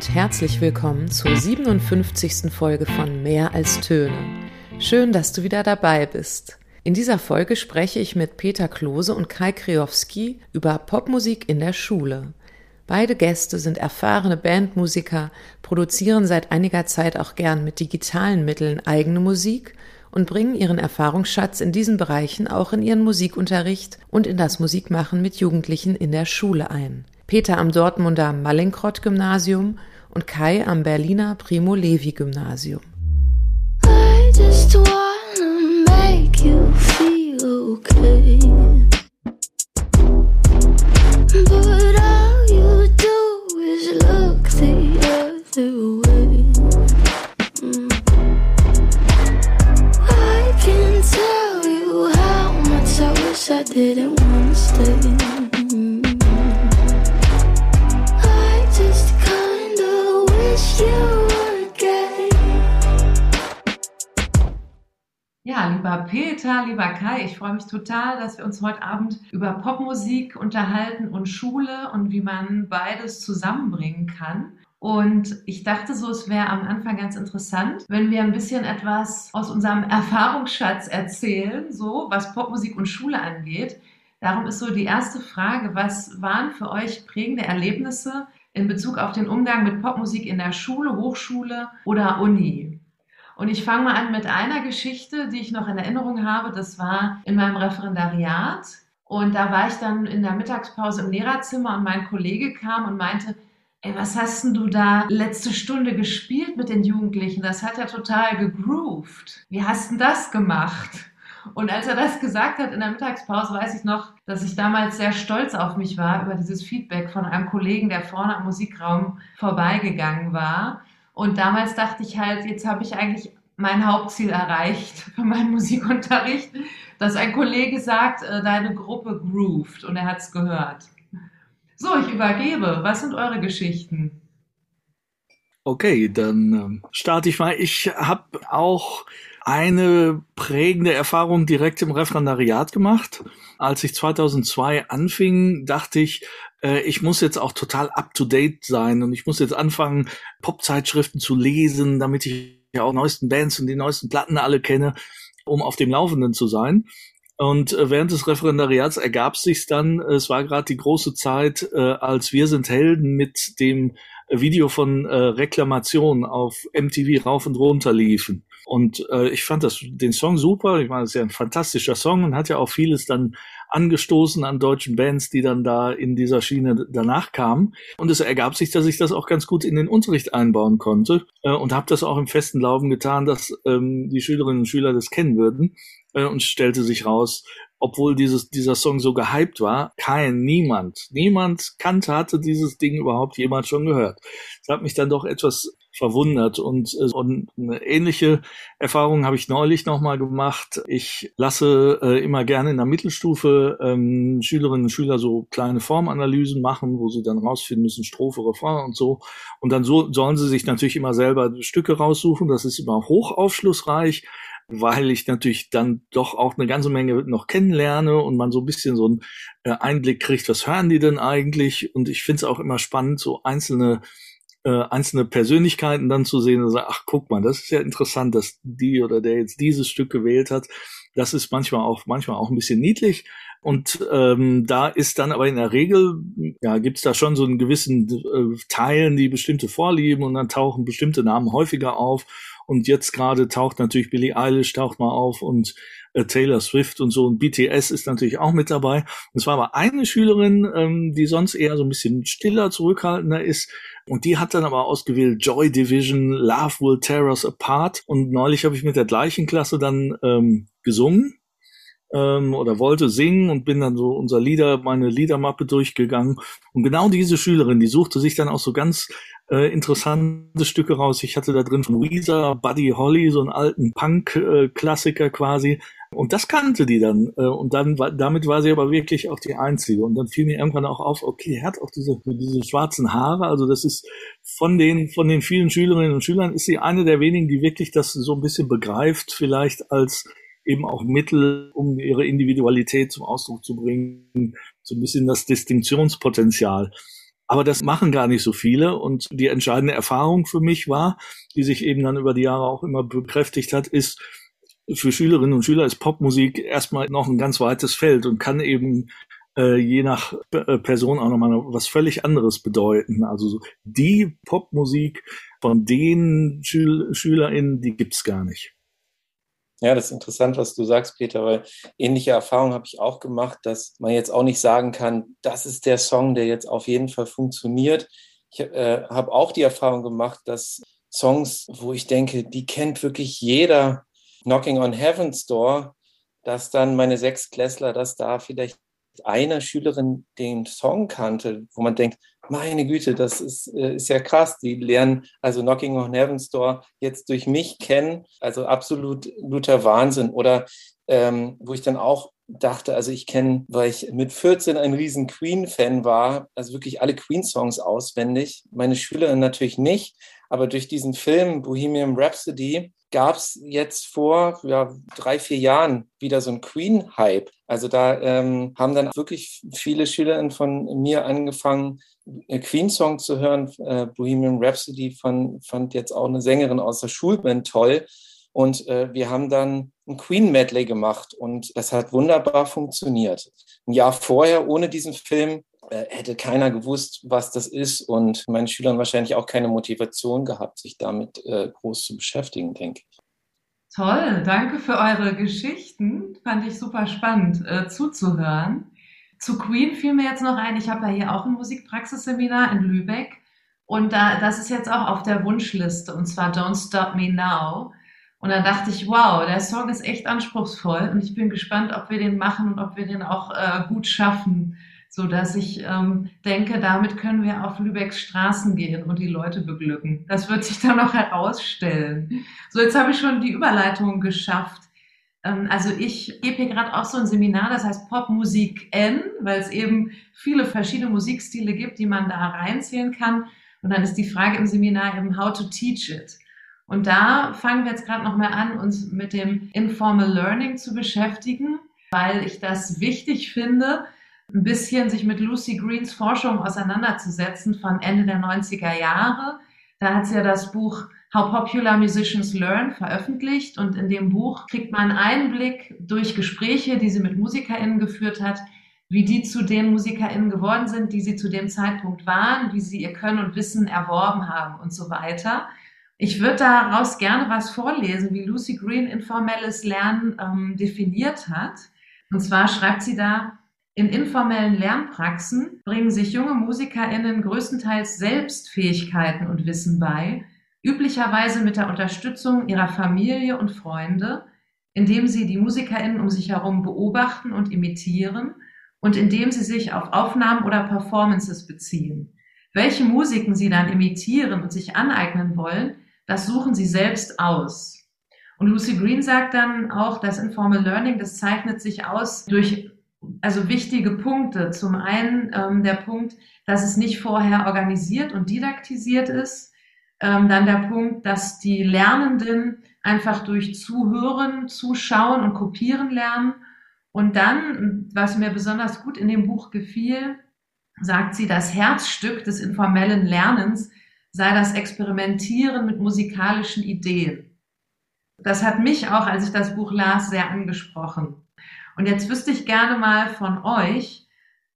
und herzlich willkommen zur 57. Folge von Mehr als Töne. Schön, dass du wieder dabei bist. In dieser Folge spreche ich mit Peter Klose und Kai Kriowski über Popmusik in der Schule. Beide Gäste sind erfahrene Bandmusiker, produzieren seit einiger Zeit auch gern mit digitalen Mitteln eigene Musik und bringen ihren Erfahrungsschatz in diesen Bereichen auch in ihren Musikunterricht und in das Musikmachen mit Jugendlichen in der Schule ein. Peter am Dortmunder Mallinckrodt-Gymnasium und Kai am Berliner Primo Levi Gymnasium. I just wanna make you Ja, lieber Peter, lieber Kai, ich freue mich total, dass wir uns heute Abend über Popmusik unterhalten und Schule und wie man beides zusammenbringen kann. Und ich dachte so, es wäre am Anfang ganz interessant, wenn wir ein bisschen etwas aus unserem Erfahrungsschatz erzählen, so was Popmusik und Schule angeht. Darum ist so die erste Frage, was waren für euch prägende Erlebnisse in Bezug auf den Umgang mit Popmusik in der Schule, Hochschule oder Uni? Und ich fange mal an mit einer Geschichte, die ich noch in Erinnerung habe. Das war in meinem Referendariat. Und da war ich dann in der Mittagspause im Lehrerzimmer und mein Kollege kam und meinte, ey, was hast denn du da letzte Stunde gespielt mit den Jugendlichen? Das hat ja total gegroovt. Wie hast denn das gemacht? Und als er das gesagt hat in der Mittagspause, weiß ich noch, dass ich damals sehr stolz auf mich war über dieses Feedback von einem Kollegen, der vorne am Musikraum vorbeigegangen war. Und damals dachte ich halt, jetzt habe ich eigentlich mein Hauptziel erreicht für meinen Musikunterricht, dass ein Kollege sagt, äh, deine Gruppe grooved und er hat es gehört. So, ich übergebe. Was sind eure Geschichten? Okay, dann ähm, starte ich mal. Ich habe auch eine prägende Erfahrung direkt im Referendariat gemacht. Als ich 2002 anfing, dachte ich, äh, ich muss jetzt auch total up-to-date sein und ich muss jetzt anfangen, Popzeitschriften zu lesen, damit ich ja auch neuesten Bands und die neuesten Platten alle kenne, um auf dem Laufenden zu sein. Und äh, während des Referendariats ergab sich dann, es war gerade die große Zeit, äh, als Wir sind Helden mit dem Video von Reklamation auf MTV rauf und runter liefen. Und ich fand das den Song super. Ich meine, es ist ja ein fantastischer Song und hat ja auch vieles dann angestoßen an deutschen Bands, die dann da in dieser Schiene danach kamen. Und es ergab sich, dass ich das auch ganz gut in den Unterricht einbauen konnte äh, und habe das auch im festen Glauben getan, dass ähm, die Schülerinnen und Schüler das kennen würden. Äh, und stellte sich raus, obwohl dieses, dieser Song so gehypt war, kein, niemand, niemand kannte, hatte dieses Ding überhaupt jemand schon gehört. Das hat mich dann doch etwas verwundert. Und, äh, und eine ähnliche Erfahrung habe ich neulich nochmal gemacht. Ich lasse äh, immer gerne in der Mittelstufe ähm, Schülerinnen und Schüler so kleine Formanalysen machen, wo sie dann rausfinden müssen, Strophe, Refrain und so. Und dann so sollen sie sich natürlich immer selber Stücke raussuchen. Das ist immer hochaufschlussreich weil ich natürlich dann doch auch eine ganze Menge noch kennenlerne und man so ein bisschen so einen äh, Einblick kriegt, was hören die denn eigentlich? Und ich finde es auch immer spannend, so einzelne äh, einzelne Persönlichkeiten dann zu sehen und sagen, ach guck mal, das ist ja interessant, dass die oder der jetzt dieses Stück gewählt hat. Das ist manchmal auch manchmal auch ein bisschen niedlich. Und ähm, da ist dann aber in der Regel, ja, gibt's da schon so einen gewissen äh, Teilen, die bestimmte Vorlieben und dann tauchen bestimmte Namen häufiger auf. Und jetzt gerade taucht natürlich Billie Eilish taucht mal auf und äh, Taylor Swift und so und BTS ist natürlich auch mit dabei. Und es war aber eine Schülerin, ähm, die sonst eher so ein bisschen stiller, zurückhaltender ist, und die hat dann aber ausgewählt Joy Division, Love Will Tear Us Apart. Und neulich habe ich mit der gleichen Klasse dann ähm, gesungen ähm, oder wollte singen und bin dann so unser Lieder, meine Liedermappe durchgegangen. Und genau diese Schülerin, die suchte sich dann auch so ganz äh, interessante Stücke raus. Ich hatte da drin von Weezer, Buddy Holly, so einen alten Punk-Klassiker quasi. Und das kannte die dann. Äh, und dann war, damit war sie aber wirklich auch die Einzige. Und dann fiel mir irgendwann auch auf, okay, er hat auch diese, diese schwarzen Haare. Also das ist von den, von den vielen Schülerinnen und Schülern ist sie eine der wenigen, die wirklich das so ein bisschen begreift, vielleicht als eben auch Mittel, um ihre Individualität zum Ausdruck zu bringen, so ein bisschen das Distinktionspotenzial. Aber das machen gar nicht so viele. Und die entscheidende Erfahrung für mich war, die sich eben dann über die Jahre auch immer bekräftigt hat, ist, für Schülerinnen und Schüler ist Popmusik erstmal noch ein ganz weites Feld und kann eben äh, je nach äh, Person auch nochmal was völlig anderes bedeuten. Also so die Popmusik von den Schül SchülerInnen, die gibt's gar nicht. Ja, das ist interessant, was du sagst, Peter, weil ähnliche Erfahrungen habe ich auch gemacht, dass man jetzt auch nicht sagen kann, das ist der Song, der jetzt auf jeden Fall funktioniert. Ich äh, habe auch die Erfahrung gemacht, dass Songs, wo ich denke, die kennt wirklich jeder, Knocking on Heaven's Door, dass dann meine Sechsklässler, dass da vielleicht eine Schülerin den Song kannte, wo man denkt, meine Güte, das ist, äh, ist ja krass. Die lernen also Knocking on Heaven's Door jetzt durch mich kennen. Also absolut guter Wahnsinn. Oder ähm, wo ich dann auch dachte, also ich kenne, weil ich mit 14 ein riesen Queen-Fan war, also wirklich alle Queen-Songs auswendig. Meine Schülerin natürlich nicht, aber durch diesen Film Bohemian Rhapsody gab es jetzt vor ja, drei, vier Jahren wieder so ein Queen-Hype. Also da ähm, haben dann wirklich viele Schülerinnen von mir angefangen, äh, Queen-Song zu hören. Äh, Bohemian Rhapsody von, fand jetzt auch eine Sängerin aus der Schulband toll. Und äh, wir haben dann ein Queen-Medley gemacht und das hat wunderbar funktioniert. Ein Jahr vorher, ohne diesen Film, hätte keiner gewusst, was das ist und meinen Schülern wahrscheinlich auch keine Motivation gehabt, sich damit äh, groß zu beschäftigen, denke ich. Toll, danke für eure Geschichten. Fand ich super spannend äh, zuzuhören. Zu Queen fiel mir jetzt noch ein, ich habe ja hier auch ein Musikpraxisseminar in Lübeck und da, das ist jetzt auch auf der Wunschliste und zwar Don't Stop Me Now. Und dann dachte ich, wow, der Song ist echt anspruchsvoll und ich bin gespannt, ob wir den machen und ob wir den auch äh, gut schaffen so dass ich ähm, denke, damit können wir auf Lübecks Straßen gehen und die Leute beglücken. Das wird sich dann noch herausstellen. So, jetzt habe ich schon die Überleitung geschafft. Ähm, also ich gebe hier gerade auch so ein Seminar, das heißt Popmusik N, weil es eben viele verschiedene Musikstile gibt, die man da reinzählen kann. Und dann ist die Frage im Seminar eben, how to teach it. Und da fangen wir jetzt gerade nochmal an, uns mit dem Informal Learning zu beschäftigen, weil ich das wichtig finde, ein bisschen sich mit Lucy Greens Forschung auseinanderzusetzen von Ende der 90er Jahre. Da hat sie ja das Buch How Popular Musicians Learn veröffentlicht und in dem Buch kriegt man Einblick durch Gespräche, die sie mit MusikerInnen geführt hat, wie die zu den MusikerInnen geworden sind, die sie zu dem Zeitpunkt waren, wie sie ihr Können und Wissen erworben haben und so weiter. Ich würde daraus gerne was vorlesen, wie Lucy Green informelles Lernen ähm, definiert hat. Und zwar schreibt sie da, in informellen Lernpraxen bringen sich junge MusikerInnen größtenteils selbst Fähigkeiten und Wissen bei, üblicherweise mit der Unterstützung ihrer Familie und Freunde, indem sie die MusikerInnen um sich herum beobachten und imitieren und indem sie sich auf Aufnahmen oder Performances beziehen. Welche Musiken sie dann imitieren und sich aneignen wollen, das suchen sie selbst aus. Und Lucy Green sagt dann auch, das Informal Learning, das zeichnet sich aus durch also wichtige Punkte. Zum einen ähm, der Punkt, dass es nicht vorher organisiert und didaktisiert ist. Ähm, dann der Punkt, dass die Lernenden einfach durch Zuhören, Zuschauen und Kopieren lernen. Und dann, was mir besonders gut in dem Buch gefiel, sagt sie, das Herzstück des informellen Lernens sei das Experimentieren mit musikalischen Ideen. Das hat mich auch, als ich das Buch las, sehr angesprochen. Und jetzt wüsste ich gerne mal von euch,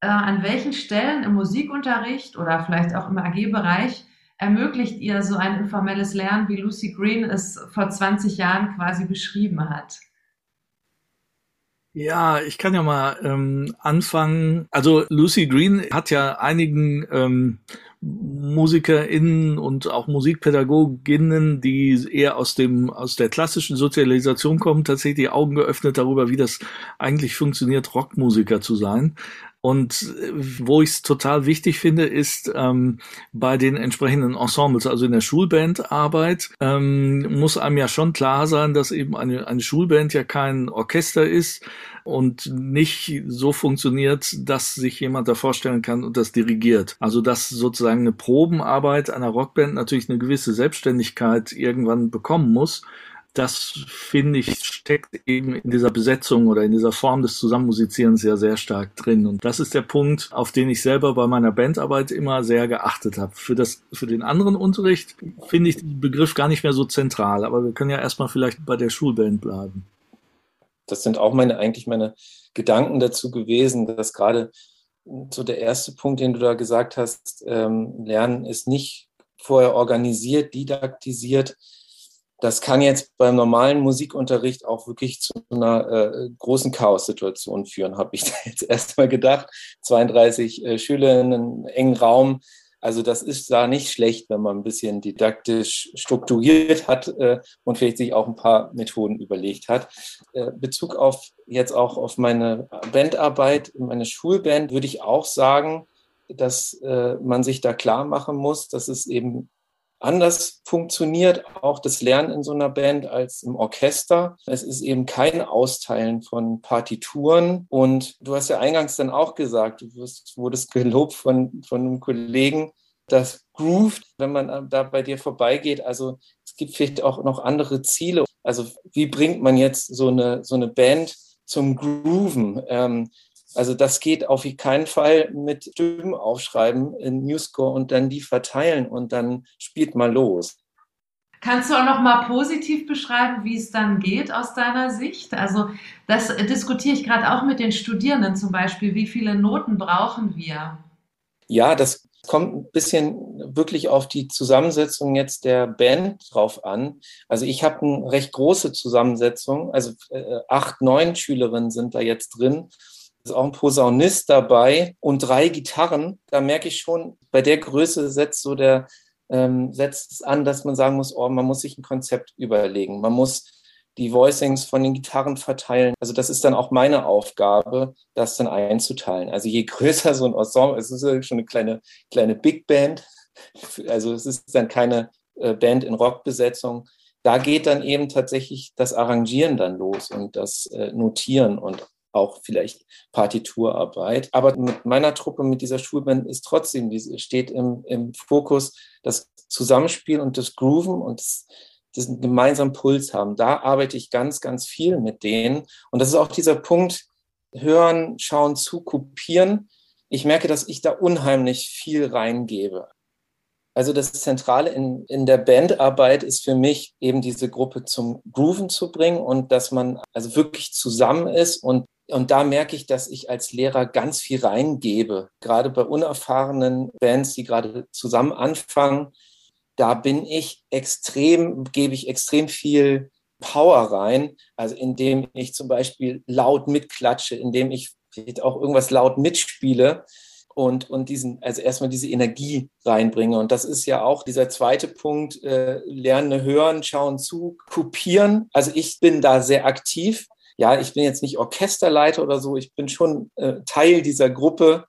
äh, an welchen Stellen im Musikunterricht oder vielleicht auch im AG-Bereich ermöglicht ihr so ein informelles Lernen, wie Lucy Green es vor 20 Jahren quasi beschrieben hat? Ja, ich kann ja mal ähm, anfangen. Also Lucy Green hat ja einigen ähm, MusikerInnen und auch Musikpädagoginnen, die eher aus dem, aus der klassischen Sozialisation kommen, tatsächlich die Augen geöffnet darüber, wie das eigentlich funktioniert, Rockmusiker zu sein. Und äh, wo ich es total wichtig finde, ist ähm, bei den entsprechenden Ensembles, also in der Schulbandarbeit, ähm, muss einem ja schon klar sein, dass eben eine, eine Schulband ja kein Orchester ist und nicht so funktioniert, dass sich jemand da vorstellen kann und das dirigiert. Also dass sozusagen eine Probenarbeit einer Rockband natürlich eine gewisse Selbstständigkeit irgendwann bekommen muss das finde ich steckt eben in dieser Besetzung oder in dieser Form des Zusammenmusizierens ja sehr stark drin. Und das ist der Punkt, auf den ich selber bei meiner Bandarbeit immer sehr geachtet habe. Für das, für den anderen Unterricht finde ich den Begriff gar nicht mehr so zentral. Aber wir können ja erstmal vielleicht bei der Schulband bleiben. Das sind auch meine, eigentlich meine Gedanken dazu gewesen, dass gerade so der erste Punkt, den du da gesagt hast, ähm, Lernen ist nicht vorher organisiert, didaktisiert, das kann jetzt beim normalen Musikunterricht auch wirklich zu einer äh, großen Chaos-Situation führen, habe ich da jetzt erstmal gedacht. 32 äh, Schüler in einem engen Raum. Also das ist da nicht schlecht, wenn man ein bisschen didaktisch strukturiert hat äh, und vielleicht sich auch ein paar Methoden überlegt hat. Äh, Bezug auf jetzt auch auf meine Bandarbeit, meine Schulband, würde ich auch sagen, dass äh, man sich da klar machen muss, dass es eben anders funktioniert, auch das Lernen in so einer Band als im Orchester. Es ist eben kein Austeilen von Partituren. Und du hast ja eingangs dann auch gesagt, du wurdest gelobt von, von einem Kollegen, das Groove, wenn man da bei dir vorbeigeht. Also es gibt vielleicht auch noch andere Ziele. Also wie bringt man jetzt so eine, so eine Band zum Grooven? Ähm, also das geht auf keinen Fall mit Stimmen aufschreiben in Newscore und dann die verteilen und dann spielt mal los. Kannst du auch noch mal positiv beschreiben, wie es dann geht aus deiner Sicht? Also das diskutiere ich gerade auch mit den Studierenden zum Beispiel. Wie viele Noten brauchen wir? Ja, das kommt ein bisschen wirklich auf die Zusammensetzung jetzt der Band drauf an. Also ich habe eine recht große Zusammensetzung. Also äh, acht, neun Schülerinnen sind da jetzt drin ist auch ein Posaunist dabei und drei Gitarren. Da merke ich schon, bei der Größe setzt so der, ähm, setzt es an, dass man sagen muss, oh, man muss sich ein Konzept überlegen. Man muss die Voicings von den Gitarren verteilen. Also das ist dann auch meine Aufgabe, das dann einzuteilen. Also je größer so ein Ensemble, es ist schon eine kleine, kleine Big Band. Also es ist dann keine äh, Band in Rockbesetzung. Da geht dann eben tatsächlich das Arrangieren dann los und das äh, Notieren und auch vielleicht Partiturarbeit. Aber mit meiner Truppe, mit dieser Schulband ist trotzdem, wie steht im, im Fokus, das Zusammenspiel und das Grooven und das, einen gemeinsamen Puls haben. Da arbeite ich ganz, ganz viel mit denen. Und das ist auch dieser Punkt, hören, schauen, zu, kopieren. Ich merke, dass ich da unheimlich viel reingebe. Also das Zentrale in, in der Bandarbeit ist für mich eben diese Gruppe zum Grooven zu bringen und dass man also wirklich zusammen ist und und da merke ich, dass ich als Lehrer ganz viel reingebe. Gerade bei unerfahrenen Bands, die gerade zusammen anfangen, da bin ich extrem, gebe ich extrem viel Power rein. Also indem ich zum Beispiel laut mitklatsche, indem ich auch irgendwas laut mitspiele und, und diesen, also erstmal diese Energie reinbringe. Und das ist ja auch dieser zweite Punkt, äh, lernen, hören, schauen zu, kopieren. Also ich bin da sehr aktiv ja, ich bin jetzt nicht Orchesterleiter oder so, ich bin schon äh, Teil dieser Gruppe,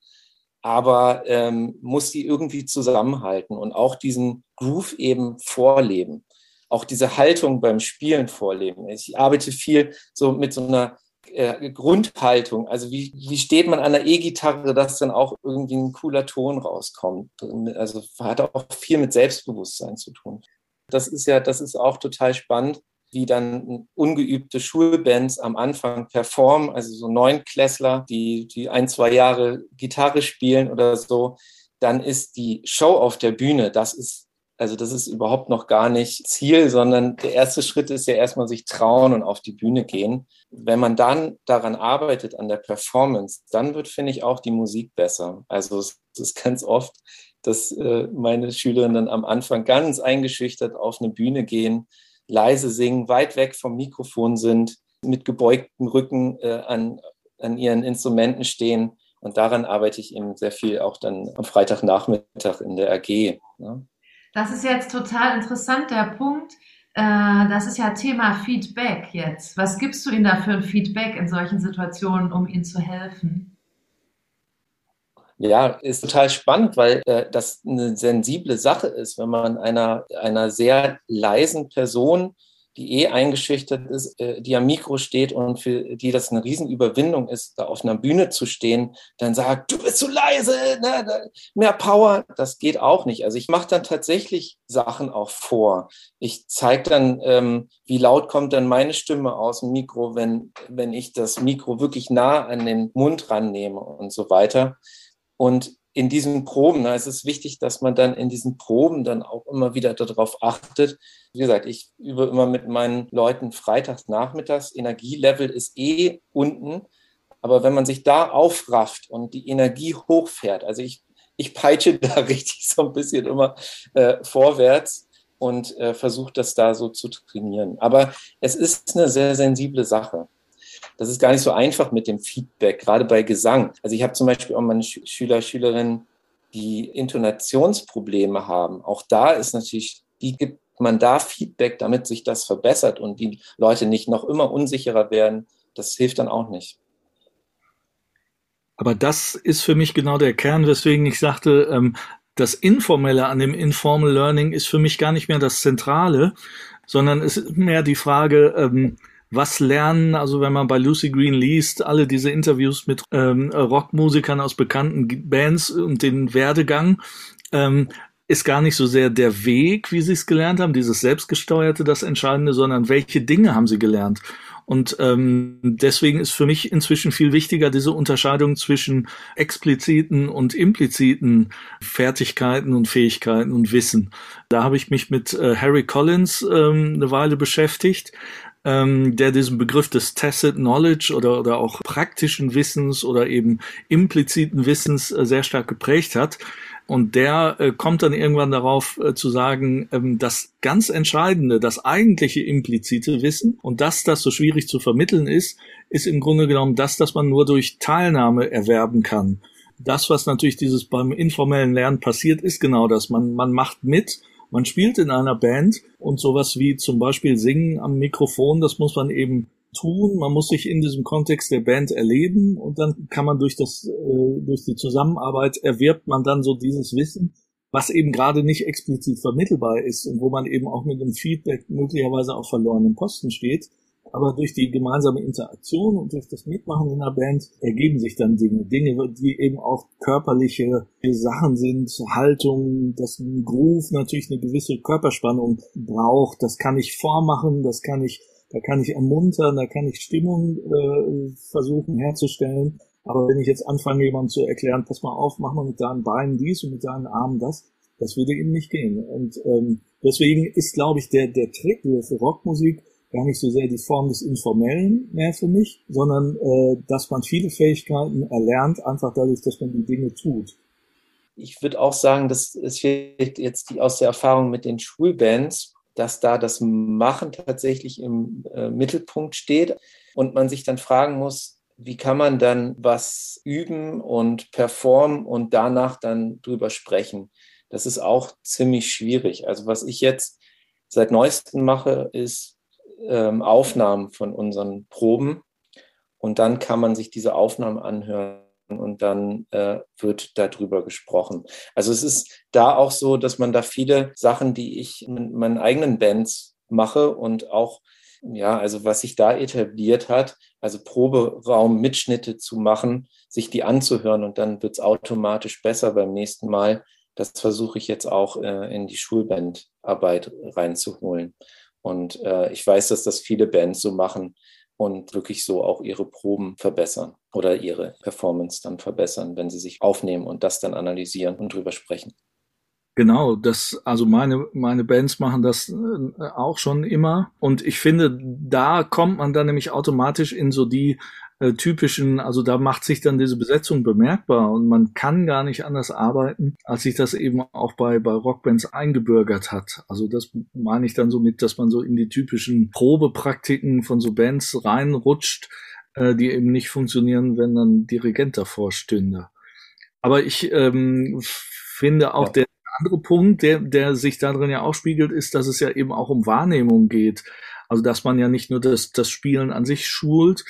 aber ähm, muss die irgendwie zusammenhalten und auch diesen Groove eben vorleben. Auch diese Haltung beim Spielen vorleben. Ich arbeite viel so mit so einer äh, Grundhaltung. Also wie, wie steht man an der E-Gitarre, dass dann auch irgendwie ein cooler Ton rauskommt. Also hat auch viel mit Selbstbewusstsein zu tun. Das ist ja, das ist auch total spannend wie dann ungeübte Schulbands am Anfang performen, also so Neunklässler, die, die ein, zwei Jahre Gitarre spielen oder so, dann ist die Show auf der Bühne, das ist, also das ist überhaupt noch gar nicht Ziel, sondern der erste Schritt ist ja erstmal sich trauen und auf die Bühne gehen. Wenn man dann daran arbeitet, an der Performance, dann wird, finde ich, auch die Musik besser. Also es ist ganz oft, dass äh, meine Schülerinnen am Anfang ganz eingeschüchtert auf eine Bühne gehen leise singen, weit weg vom Mikrofon sind, mit gebeugtem Rücken äh, an, an ihren Instrumenten stehen. Und daran arbeite ich eben sehr viel auch dann am Freitagnachmittag in der AG. Ne? Das ist jetzt total interessant, der Punkt. Äh, das ist ja Thema Feedback jetzt. Was gibst du ihnen da für ein Feedback in solchen Situationen, um ihnen zu helfen? Ja, ist total spannend, weil äh, das eine sensible Sache ist, wenn man einer, einer sehr leisen Person die eh eingeschüchtert ist, äh, die am Mikro steht und für die das eine Riesenüberwindung ist, da auf einer Bühne zu stehen, dann sagt, du bist zu leise, ne, mehr Power. Das geht auch nicht. Also ich mache dann tatsächlich Sachen auch vor. Ich zeige dann, ähm, wie laut kommt dann meine Stimme aus dem Mikro, wenn, wenn ich das Mikro wirklich nah an den Mund rannehme und so weiter. Und in diesen Proben, es ist wichtig, dass man dann in diesen Proben dann auch immer wieder darauf achtet. Wie gesagt, ich übe immer mit meinen Leuten freitags nachmittags. Energielevel ist eh unten. Aber wenn man sich da aufrafft und die Energie hochfährt, also ich, ich peitsche da richtig so ein bisschen immer äh, vorwärts und äh, versuche das da so zu trainieren. Aber es ist eine sehr sensible Sache das ist gar nicht so einfach mit dem Feedback, gerade bei Gesang. Also ich habe zum Beispiel auch meine Schüler, Schülerinnen, die Intonationsprobleme haben. Auch da ist natürlich, wie gibt man da Feedback, damit sich das verbessert und die Leute nicht noch immer unsicherer werden? Das hilft dann auch nicht. Aber das ist für mich genau der Kern, weswegen ich sagte, ähm, das Informelle an dem Informal Learning ist für mich gar nicht mehr das Zentrale, sondern es ist mehr die Frage, ähm, was lernen, also wenn man bei Lucy Green liest, alle diese Interviews mit ähm, Rockmusikern aus bekannten Bands und den Werdegang, ähm, ist gar nicht so sehr der Weg, wie sie es gelernt haben, dieses Selbstgesteuerte das Entscheidende, sondern welche Dinge haben sie gelernt. Und ähm, deswegen ist für mich inzwischen viel wichtiger diese Unterscheidung zwischen expliziten und impliziten Fertigkeiten und Fähigkeiten und Wissen. Da habe ich mich mit äh, Harry Collins ähm, eine Weile beschäftigt ähm, der diesen Begriff des Tacit Knowledge oder, oder auch praktischen Wissens oder eben impliziten Wissens äh, sehr stark geprägt hat. Und der äh, kommt dann irgendwann darauf äh, zu sagen, ähm, das ganz Entscheidende, das eigentliche implizite Wissen und dass das so schwierig zu vermitteln ist, ist im Grunde genommen das, dass man nur durch Teilnahme erwerben kann. Das, was natürlich dieses beim informellen Lernen passiert, ist genau das. Man, man macht mit man spielt in einer Band und sowas wie zum Beispiel Singen am Mikrofon, das muss man eben tun. Man muss sich in diesem Kontext der Band erleben und dann kann man durch das, äh, durch die Zusammenarbeit erwirbt man dann so dieses Wissen, was eben gerade nicht explizit vermittelbar ist und wo man eben auch mit dem Feedback möglicherweise auf verlorenen Posten steht. Aber durch die gemeinsame Interaktion und durch das Mitmachen in der Band ergeben sich dann Dinge. Dinge, die eben auch körperliche Sachen sind, Haltung, dass ein Groove natürlich eine gewisse Körperspannung braucht. Das kann ich vormachen, das kann ich, da kann ich ermuntern, da kann ich Stimmung äh, versuchen herzustellen. Aber wenn ich jetzt anfange, jemandem zu erklären, pass mal auf, mach mal mit deinen Beinen dies und mit deinen Armen das, das würde eben nicht gehen. Und ähm, deswegen ist, glaube ich, der, der Trick für Rockmusik, gar nicht so sehr die Form des Informellen mehr für mich, sondern äh, dass man viele Fähigkeiten erlernt, einfach dadurch, dass man die Dinge tut. Ich würde auch sagen, dass es jetzt die, aus der Erfahrung mit den Schulbands, dass da das Machen tatsächlich im äh, Mittelpunkt steht und man sich dann fragen muss, wie kann man dann was üben und performen und danach dann drüber sprechen. Das ist auch ziemlich schwierig. Also was ich jetzt seit neuestem mache, ist ähm, Aufnahmen von unseren Proben und dann kann man sich diese Aufnahmen anhören und dann äh, wird darüber gesprochen. Also es ist da auch so, dass man da viele Sachen, die ich mit meinen eigenen Bands mache und auch ja, also was sich da etabliert hat, also Proberaum-Mitschnitte zu machen, sich die anzuhören und dann wird es automatisch besser beim nächsten Mal. Das versuche ich jetzt auch äh, in die Schulbandarbeit reinzuholen. Und äh, ich weiß, dass das viele Bands so machen und wirklich so auch ihre Proben verbessern oder ihre Performance dann verbessern, wenn sie sich aufnehmen und das dann analysieren und drüber sprechen. Genau, das, also meine, meine Bands machen das äh, auch schon immer. Und ich finde, da kommt man dann nämlich automatisch in so die äh, typischen, also da macht sich dann diese Besetzung bemerkbar und man kann gar nicht anders arbeiten, als sich das eben auch bei, bei Rockbands eingebürgert hat. Also das meine ich dann so mit, dass man so in die typischen Probepraktiken von so Bands reinrutscht, äh, die eben nicht funktionieren, wenn dann Dirigent davor stünde. Aber ich ähm, finde auch ja. der andere Punkt, der, der sich darin ja auch spiegelt, ist, dass es ja eben auch um Wahrnehmung geht. Also dass man ja nicht nur das, das Spielen an sich schult,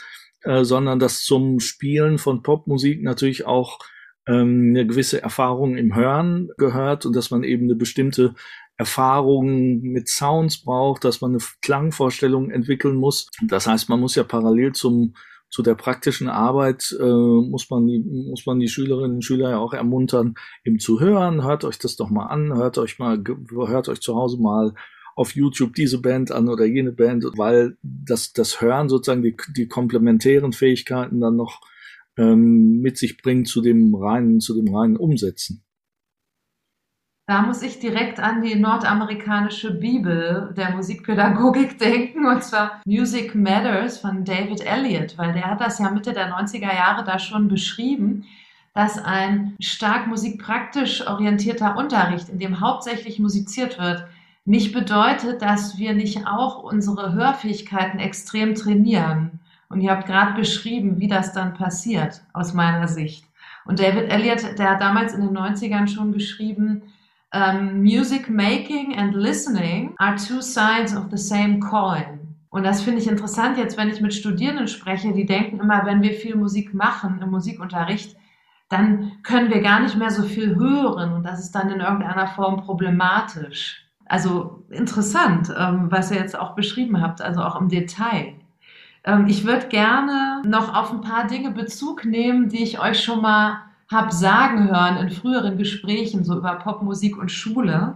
äh, sondern dass zum Spielen von Popmusik natürlich auch ähm, eine gewisse Erfahrung im Hören gehört und dass man eben eine bestimmte Erfahrungen mit Sounds braucht, dass man eine Klangvorstellung entwickeln muss. Das heißt, man muss ja parallel zum zu der praktischen Arbeit äh, muss man die muss man die Schülerinnen und Schüler ja auch ermuntern, eben zu hören. Hört euch das doch mal an, hört euch mal, hört euch zu Hause mal auf YouTube diese Band an oder jene Band, weil das das Hören sozusagen die die komplementären Fähigkeiten dann noch ähm, mit sich bringt zu dem reinen zu dem reinen Umsetzen. Da muss ich direkt an die nordamerikanische Bibel der Musikpädagogik denken, und zwar Music Matters von David Elliott, weil der hat das ja Mitte der 90er Jahre da schon beschrieben, dass ein stark musikpraktisch orientierter Unterricht, in dem hauptsächlich musiziert wird, nicht bedeutet, dass wir nicht auch unsere Hörfähigkeiten extrem trainieren. Und ihr habt gerade beschrieben, wie das dann passiert, aus meiner Sicht. Und David Elliott, der hat damals in den 90ern schon geschrieben, um, music making and listening are two sides of the same coin. Und das finde ich interessant jetzt, wenn ich mit Studierenden spreche, die denken immer, wenn wir viel Musik machen im Musikunterricht, dann können wir gar nicht mehr so viel hören und das ist dann in irgendeiner Form problematisch. Also interessant, ähm, was ihr jetzt auch beschrieben habt, also auch im Detail. Ähm, ich würde gerne noch auf ein paar Dinge Bezug nehmen, die ich euch schon mal habe sagen hören in früheren Gesprächen so über Popmusik und Schule.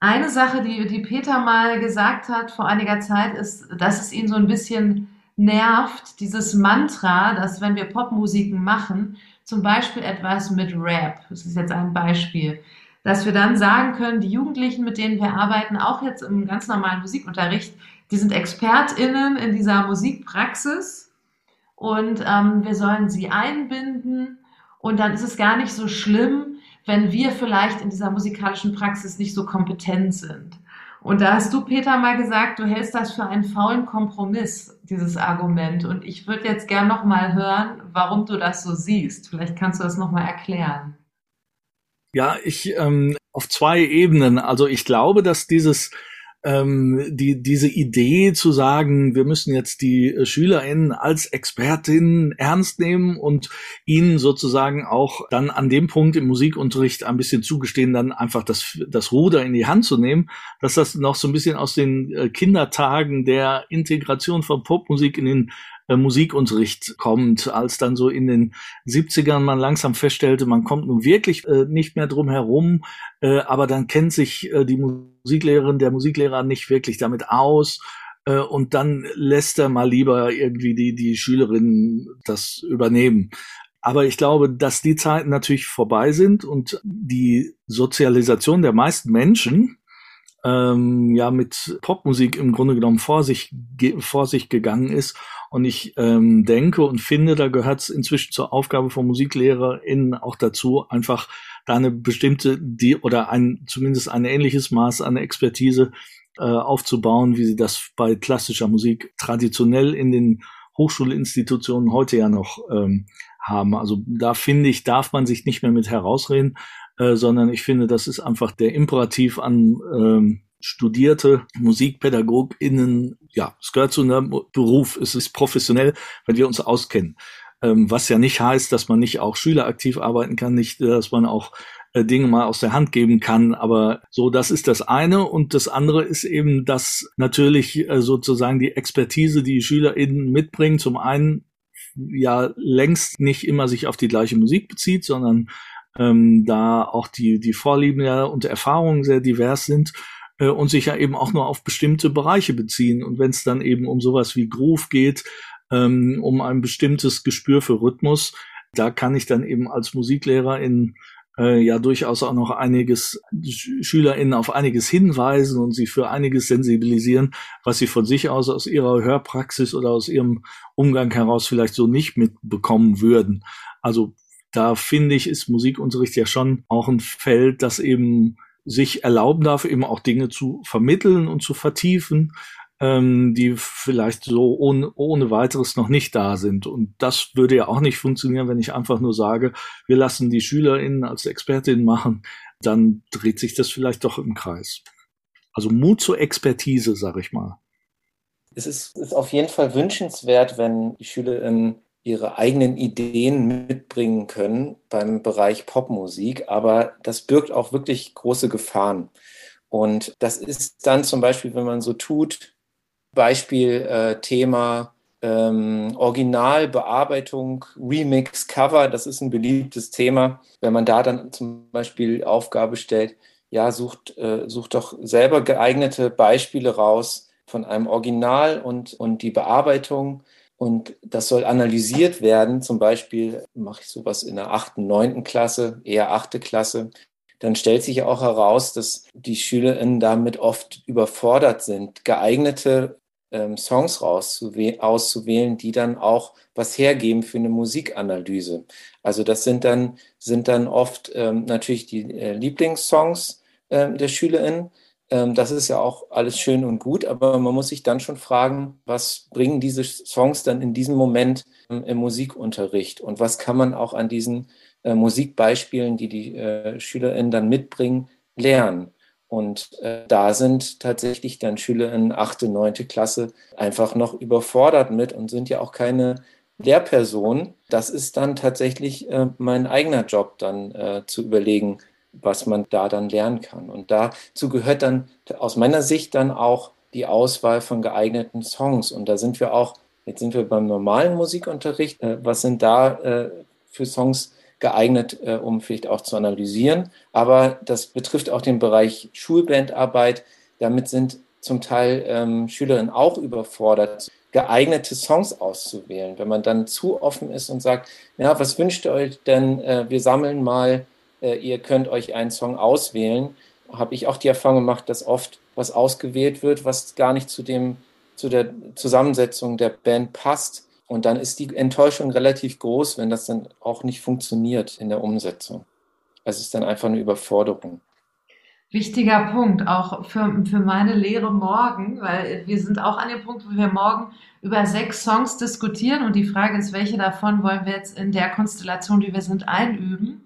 Eine Sache, die, die Peter mal gesagt hat vor einiger Zeit, ist, dass es ihn so ein bisschen nervt, dieses Mantra, dass wenn wir Popmusiken machen, zum Beispiel etwas mit Rap, das ist jetzt ein Beispiel, dass wir dann sagen können, die Jugendlichen, mit denen wir arbeiten, auch jetzt im ganz normalen Musikunterricht, die sind ExpertInnen in dieser Musikpraxis und ähm, wir sollen sie einbinden und dann ist es gar nicht so schlimm, wenn wir vielleicht in dieser musikalischen Praxis nicht so kompetent sind. Und da hast du, Peter, mal gesagt, du hältst das für einen faulen Kompromiss, dieses Argument. Und ich würde jetzt gern noch mal hören, warum du das so siehst. Vielleicht kannst du das noch mal erklären. Ja, ich ähm, auf zwei Ebenen. Also ich glaube, dass dieses ähm, die, diese Idee zu sagen, wir müssen jetzt die SchülerInnen als Expertinnen ernst nehmen und ihnen sozusagen auch dann an dem Punkt im Musikunterricht ein bisschen zugestehen, dann einfach das, das Ruder in die Hand zu nehmen, dass das noch so ein bisschen aus den äh, Kindertagen der Integration von Popmusik in den äh, Musikunterricht kommt, als dann so in den 70ern man langsam feststellte, man kommt nun wirklich äh, nicht mehr drum herum, äh, aber dann kennt sich äh, die Musiklehrerin, der Musiklehrer nicht wirklich damit aus äh, und dann lässt er mal lieber irgendwie die, die Schülerinnen das übernehmen. Aber ich glaube, dass die Zeiten natürlich vorbei sind und die Sozialisation der meisten Menschen ähm, ja mit Popmusik im Grunde genommen vor sich, vor sich gegangen ist und ich ähm, denke und finde, da gehört es inzwischen zur Aufgabe von MusiklehrerInnen auch dazu, einfach da eine bestimmte, die oder ein zumindest ein ähnliches Maß an Expertise äh, aufzubauen, wie sie das bei klassischer Musik traditionell in den Hochschulinstitutionen heute ja noch ähm, haben. Also da finde ich, darf man sich nicht mehr mit herausreden, äh, sondern ich finde, das ist einfach der Imperativ an ähm, studierte MusikpädagogInnen, ja, es gehört zu einem Beruf, es ist professionell, weil wir uns auskennen. Ähm, was ja nicht heißt, dass man nicht auch schüleraktiv arbeiten kann, nicht, dass man auch äh, Dinge mal aus der Hand geben kann. Aber so, das ist das eine. Und das andere ist eben, dass natürlich äh, sozusagen die Expertise, die SchülerInnen mitbringen, zum einen ja längst nicht immer sich auf die gleiche Musik bezieht, sondern ähm, da auch die, die Vorlieben ja und Erfahrungen sehr divers sind äh, und sich ja eben auch nur auf bestimmte Bereiche beziehen. Und wenn es dann eben um sowas wie Groove geht, ähm, um ein bestimmtes Gespür für Rhythmus, da kann ich dann eben als Musiklehrer in äh, ja durchaus auch noch einiges SchülerInnen auf einiges hinweisen und sie für einiges sensibilisieren, was sie von sich aus aus ihrer Hörpraxis oder aus ihrem Umgang heraus vielleicht so nicht mitbekommen würden. Also da finde ich, ist Musikunterricht ja schon auch ein Feld, das eben sich erlauben darf, eben auch Dinge zu vermitteln und zu vertiefen, ähm, die vielleicht so ohne, ohne weiteres noch nicht da sind. Und das würde ja auch nicht funktionieren, wenn ich einfach nur sage, wir lassen die SchülerInnen als Expertinnen machen, dann dreht sich das vielleicht doch im Kreis. Also Mut zur Expertise, sag ich mal. Es ist, ist auf jeden Fall wünschenswert, wenn die SchülerInnen ihre eigenen Ideen mitbringen können beim Bereich Popmusik, aber das birgt auch wirklich große Gefahren. Und das ist dann zum Beispiel, wenn man so tut, Beispiel äh, Thema ähm, Originalbearbeitung, Remix, Cover, das ist ein beliebtes Thema. Wenn man da dann zum Beispiel Aufgabe stellt, ja, sucht, äh, sucht doch selber geeignete Beispiele raus von einem Original und, und die Bearbeitung. Und das soll analysiert werden. Zum Beispiel mache ich sowas in der achten, neunten Klasse, eher achte Klasse. Dann stellt sich auch heraus, dass die SchülerInnen damit oft überfordert sind, geeignete ähm, Songs auszuwählen, die dann auch was hergeben für eine Musikanalyse. Also das sind dann, sind dann oft ähm, natürlich die äh, Lieblingssongs äh, der SchülerInnen. Ähm, das ist ja auch alles schön und gut, aber man muss sich dann schon fragen, was bringen diese Songs dann in diesem Moment ähm, im Musikunterricht und was kann man auch an diesen äh, Musikbeispielen, die die äh, SchülerInnen dann mitbringen, lernen. Und äh, da sind tatsächlich dann Schüler in achte, neunte Klasse einfach noch überfordert mit und sind ja auch keine Lehrperson. Das ist dann tatsächlich mein eigener Job, dann zu überlegen, was man da dann lernen kann. Und dazu gehört dann aus meiner Sicht dann auch die Auswahl von geeigneten Songs. Und da sind wir auch, jetzt sind wir beim normalen Musikunterricht, äh, was sind da äh, für Songs, geeignet, äh, um vielleicht auch zu analysieren. Aber das betrifft auch den Bereich Schulbandarbeit. Damit sind zum Teil ähm, Schülerinnen auch überfordert, geeignete Songs auszuwählen. Wenn man dann zu offen ist und sagt, ja, was wünscht ihr euch denn? Wir sammeln mal, äh, ihr könnt euch einen Song auswählen. Habe ich auch die Erfahrung gemacht, dass oft was ausgewählt wird, was gar nicht zu dem, zu der Zusammensetzung der Band passt. Und dann ist die Enttäuschung relativ groß, wenn das dann auch nicht funktioniert in der Umsetzung. Also es ist dann einfach eine Überforderung. Wichtiger Punkt, auch für, für meine Lehre morgen, weil wir sind auch an dem Punkt, wo wir morgen über sechs Songs diskutieren und die Frage ist, welche davon wollen wir jetzt in der Konstellation, wie wir sind, einüben.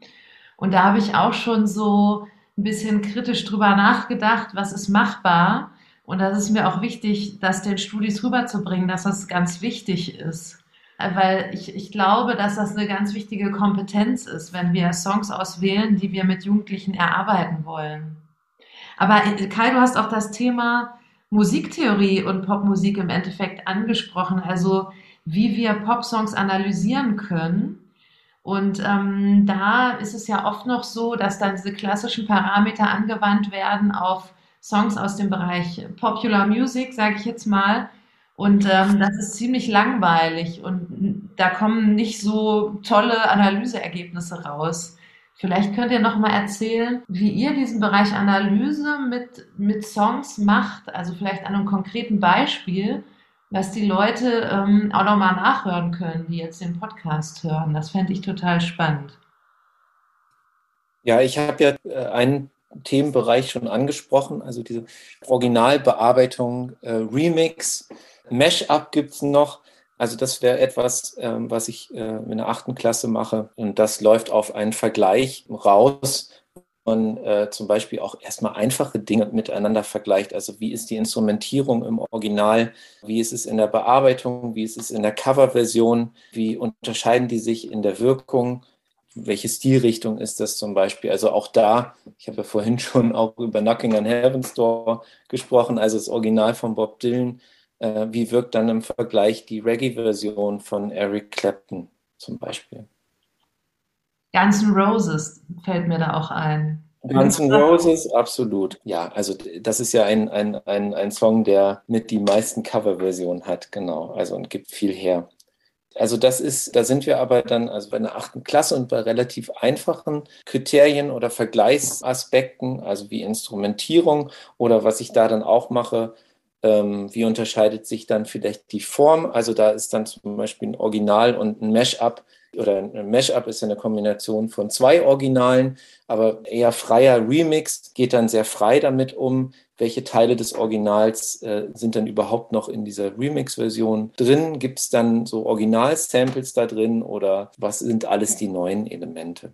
Und da habe ich auch schon so ein bisschen kritisch drüber nachgedacht, was ist machbar und das ist mir auch wichtig, das den Studis rüberzubringen, dass das ganz wichtig ist. Weil ich, ich glaube, dass das eine ganz wichtige Kompetenz ist, wenn wir Songs auswählen, die wir mit Jugendlichen erarbeiten wollen. Aber äh, Kai, du hast auch das Thema Musiktheorie und Popmusik im Endeffekt angesprochen, also wie wir Popsongs analysieren können. Und ähm, da ist es ja oft noch so, dass dann diese klassischen Parameter angewandt werden auf Songs aus dem Bereich Popular Music, sage ich jetzt mal. Und ähm, das ist ziemlich langweilig und da kommen nicht so tolle Analyseergebnisse raus. Vielleicht könnt ihr noch mal erzählen, wie ihr diesen Bereich Analyse mit, mit Songs macht, also vielleicht an einem konkreten Beispiel, was die Leute ähm, auch noch mal nachhören können, die jetzt den Podcast hören. Das fände ich total spannend. Ja, ich habe ja äh, einen Themenbereich schon angesprochen, also diese Originalbearbeitung, äh, Remix, Mashup gibt es noch. Also das wäre etwas, ähm, was ich äh, in der achten Klasse mache. Und das läuft auf einen Vergleich raus, man äh, zum Beispiel auch erstmal einfache Dinge miteinander vergleicht. Also wie ist die Instrumentierung im Original, wie ist es in der Bearbeitung, wie ist es in der Coverversion, wie unterscheiden die sich in der Wirkung welche Stilrichtung ist das zum Beispiel? Also auch da, ich habe ja vorhin schon auch über Knocking on Heaven's Door gesprochen, also das Original von Bob Dylan. Äh, wie wirkt dann im Vergleich die Reggae-Version von Eric Clapton zum Beispiel? Guns N' Roses fällt mir da auch ein. Guns N' Roses, absolut. Ja, also das ist ja ein, ein, ein, ein Song, der mit die meisten Coverversionen hat, genau. Also und gibt viel her. Also das ist, da sind wir aber dann also bei der achten Klasse und bei relativ einfachen Kriterien oder Vergleichsaspekten, also wie Instrumentierung oder was ich da dann auch mache, ähm, wie unterscheidet sich dann vielleicht die Form? Also da ist dann zum Beispiel ein Original und ein Mashup oder ein Mashup ist ja eine Kombination von zwei Originalen, aber eher freier Remix geht dann sehr frei damit um, welche Teile des Originals äh, sind dann überhaupt noch in dieser Remix-Version drin? Gibt es dann so Original-Samples da drin oder was sind alles die neuen Elemente?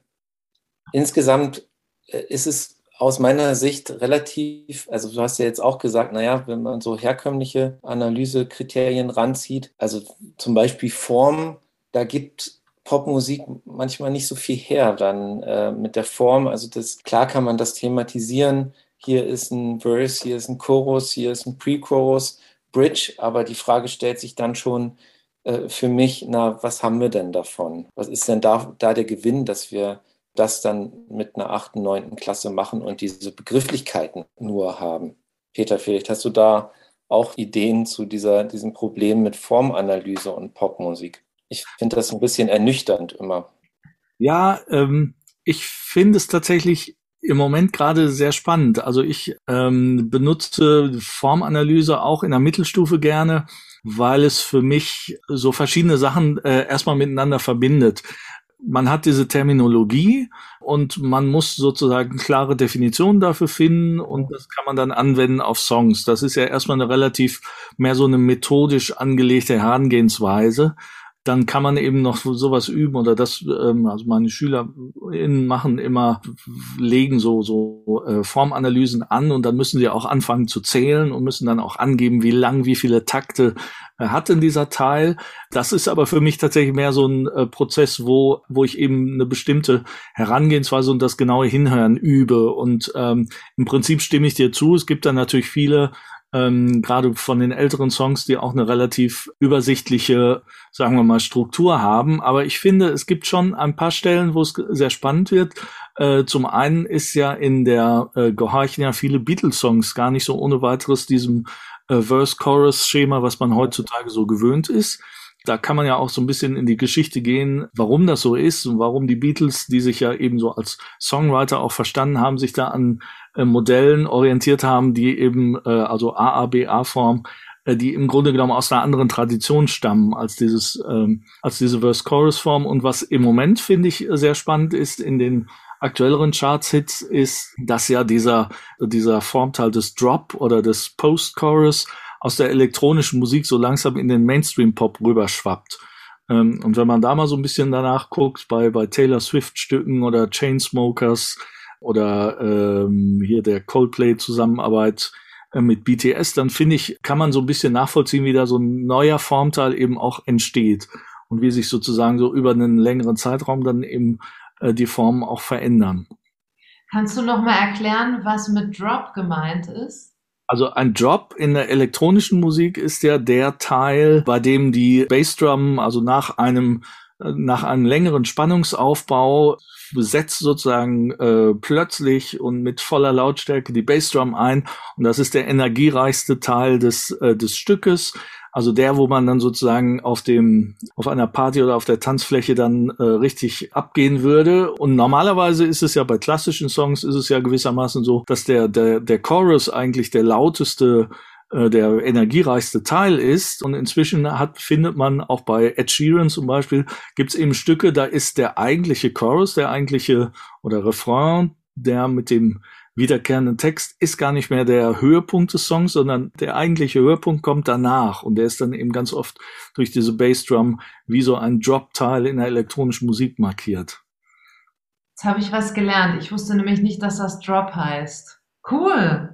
Insgesamt äh, ist es aus meiner Sicht relativ, also du hast ja jetzt auch gesagt, naja, wenn man so herkömmliche Analysekriterien ranzieht, also zum Beispiel Form, da gibt Popmusik manchmal nicht so viel her dann äh, mit der Form. Also das klar kann man das thematisieren hier ist ein Verse, hier ist ein Chorus, hier ist ein Pre-Chorus, Bridge, aber die Frage stellt sich dann schon äh, für mich, na, was haben wir denn davon? Was ist denn da, da der Gewinn, dass wir das dann mit einer achten, neunten Klasse machen und diese Begrifflichkeiten nur haben? Peter, vielleicht hast du da auch Ideen zu dieser, diesem Problem mit Formanalyse und Popmusik. Ich finde das ein bisschen ernüchternd immer. Ja, ähm, ich finde es tatsächlich im Moment gerade sehr spannend. Also ich ähm, benutze Formanalyse auch in der Mittelstufe gerne, weil es für mich so verschiedene Sachen äh, erstmal miteinander verbindet. Man hat diese Terminologie und man muss sozusagen klare Definitionen dafür finden und das kann man dann anwenden auf Songs. Das ist ja erstmal eine relativ mehr so eine methodisch angelegte Herangehensweise dann kann man eben noch sowas üben oder das, ähm, also meine SchülerInnen machen immer, legen so, so äh, Formanalysen an und dann müssen sie auch anfangen zu zählen und müssen dann auch angeben, wie lang, wie viele Takte äh, hat denn dieser Teil. Das ist aber für mich tatsächlich mehr so ein äh, Prozess, wo, wo ich eben eine bestimmte Herangehensweise und das genaue Hinhören übe. Und ähm, im Prinzip stimme ich dir zu. Es gibt dann natürlich viele ähm, gerade von den älteren Songs, die auch eine relativ übersichtliche, sagen wir mal, Struktur haben. Aber ich finde, es gibt schon ein paar Stellen, wo es sehr spannend wird. Äh, zum einen ist ja in der äh, gehorchen ja viele Beatles-Songs gar nicht so ohne weiteres diesem äh, Verse-Chorus-Schema, was man heutzutage so gewöhnt ist da kann man ja auch so ein bisschen in die Geschichte gehen, warum das so ist und warum die Beatles, die sich ja eben so als Songwriter auch verstanden haben, sich da an äh, Modellen orientiert haben, die eben, äh, also AABA-Form, äh, die im Grunde genommen aus einer anderen Tradition stammen als dieses, ähm, als diese Verse-Chorus-Form. Und was im Moment, finde ich, sehr spannend ist in den aktuelleren Charts-Hits, ist, dass ja dieser, dieser Formteil des Drop oder des Post-Chorus aus der elektronischen Musik so langsam in den Mainstream-Pop rüberschwappt. Ähm, und wenn man da mal so ein bisschen danach guckt, bei, bei Taylor Swift-Stücken oder Chainsmokers oder ähm, hier der Coldplay-Zusammenarbeit äh, mit BTS, dann finde ich, kann man so ein bisschen nachvollziehen, wie da so ein neuer Formteil eben auch entsteht und wie sich sozusagen so über einen längeren Zeitraum dann eben äh, die Formen auch verändern. Kannst du noch mal erklären, was mit Drop gemeint ist? Also ein Drop in der elektronischen Musik ist ja der Teil, bei dem die Bassdrum, also nach einem äh, nach einem längeren Spannungsaufbau setzt sozusagen äh, plötzlich und mit voller Lautstärke die Bassdrum ein und das ist der energiereichste Teil des äh, des Stückes. Also der, wo man dann sozusagen auf dem, auf einer Party oder auf der Tanzfläche dann äh, richtig abgehen würde. Und normalerweise ist es ja bei klassischen Songs ist es ja gewissermaßen so, dass der, der, der Chorus eigentlich der lauteste äh, der energiereichste Teil ist. Und inzwischen hat, findet man auch bei Ed Sheeran zum Beispiel, gibt es eben Stücke, da ist der eigentliche Chorus, der eigentliche oder Refrain, der mit dem wiederkehrenden Text ist gar nicht mehr der Höhepunkt des Songs, sondern der eigentliche Höhepunkt kommt danach und der ist dann eben ganz oft durch diese Bassdrum wie so ein Drop-Teil in der elektronischen Musik markiert. Jetzt habe ich was gelernt. Ich wusste nämlich nicht, dass das Drop heißt. Cool.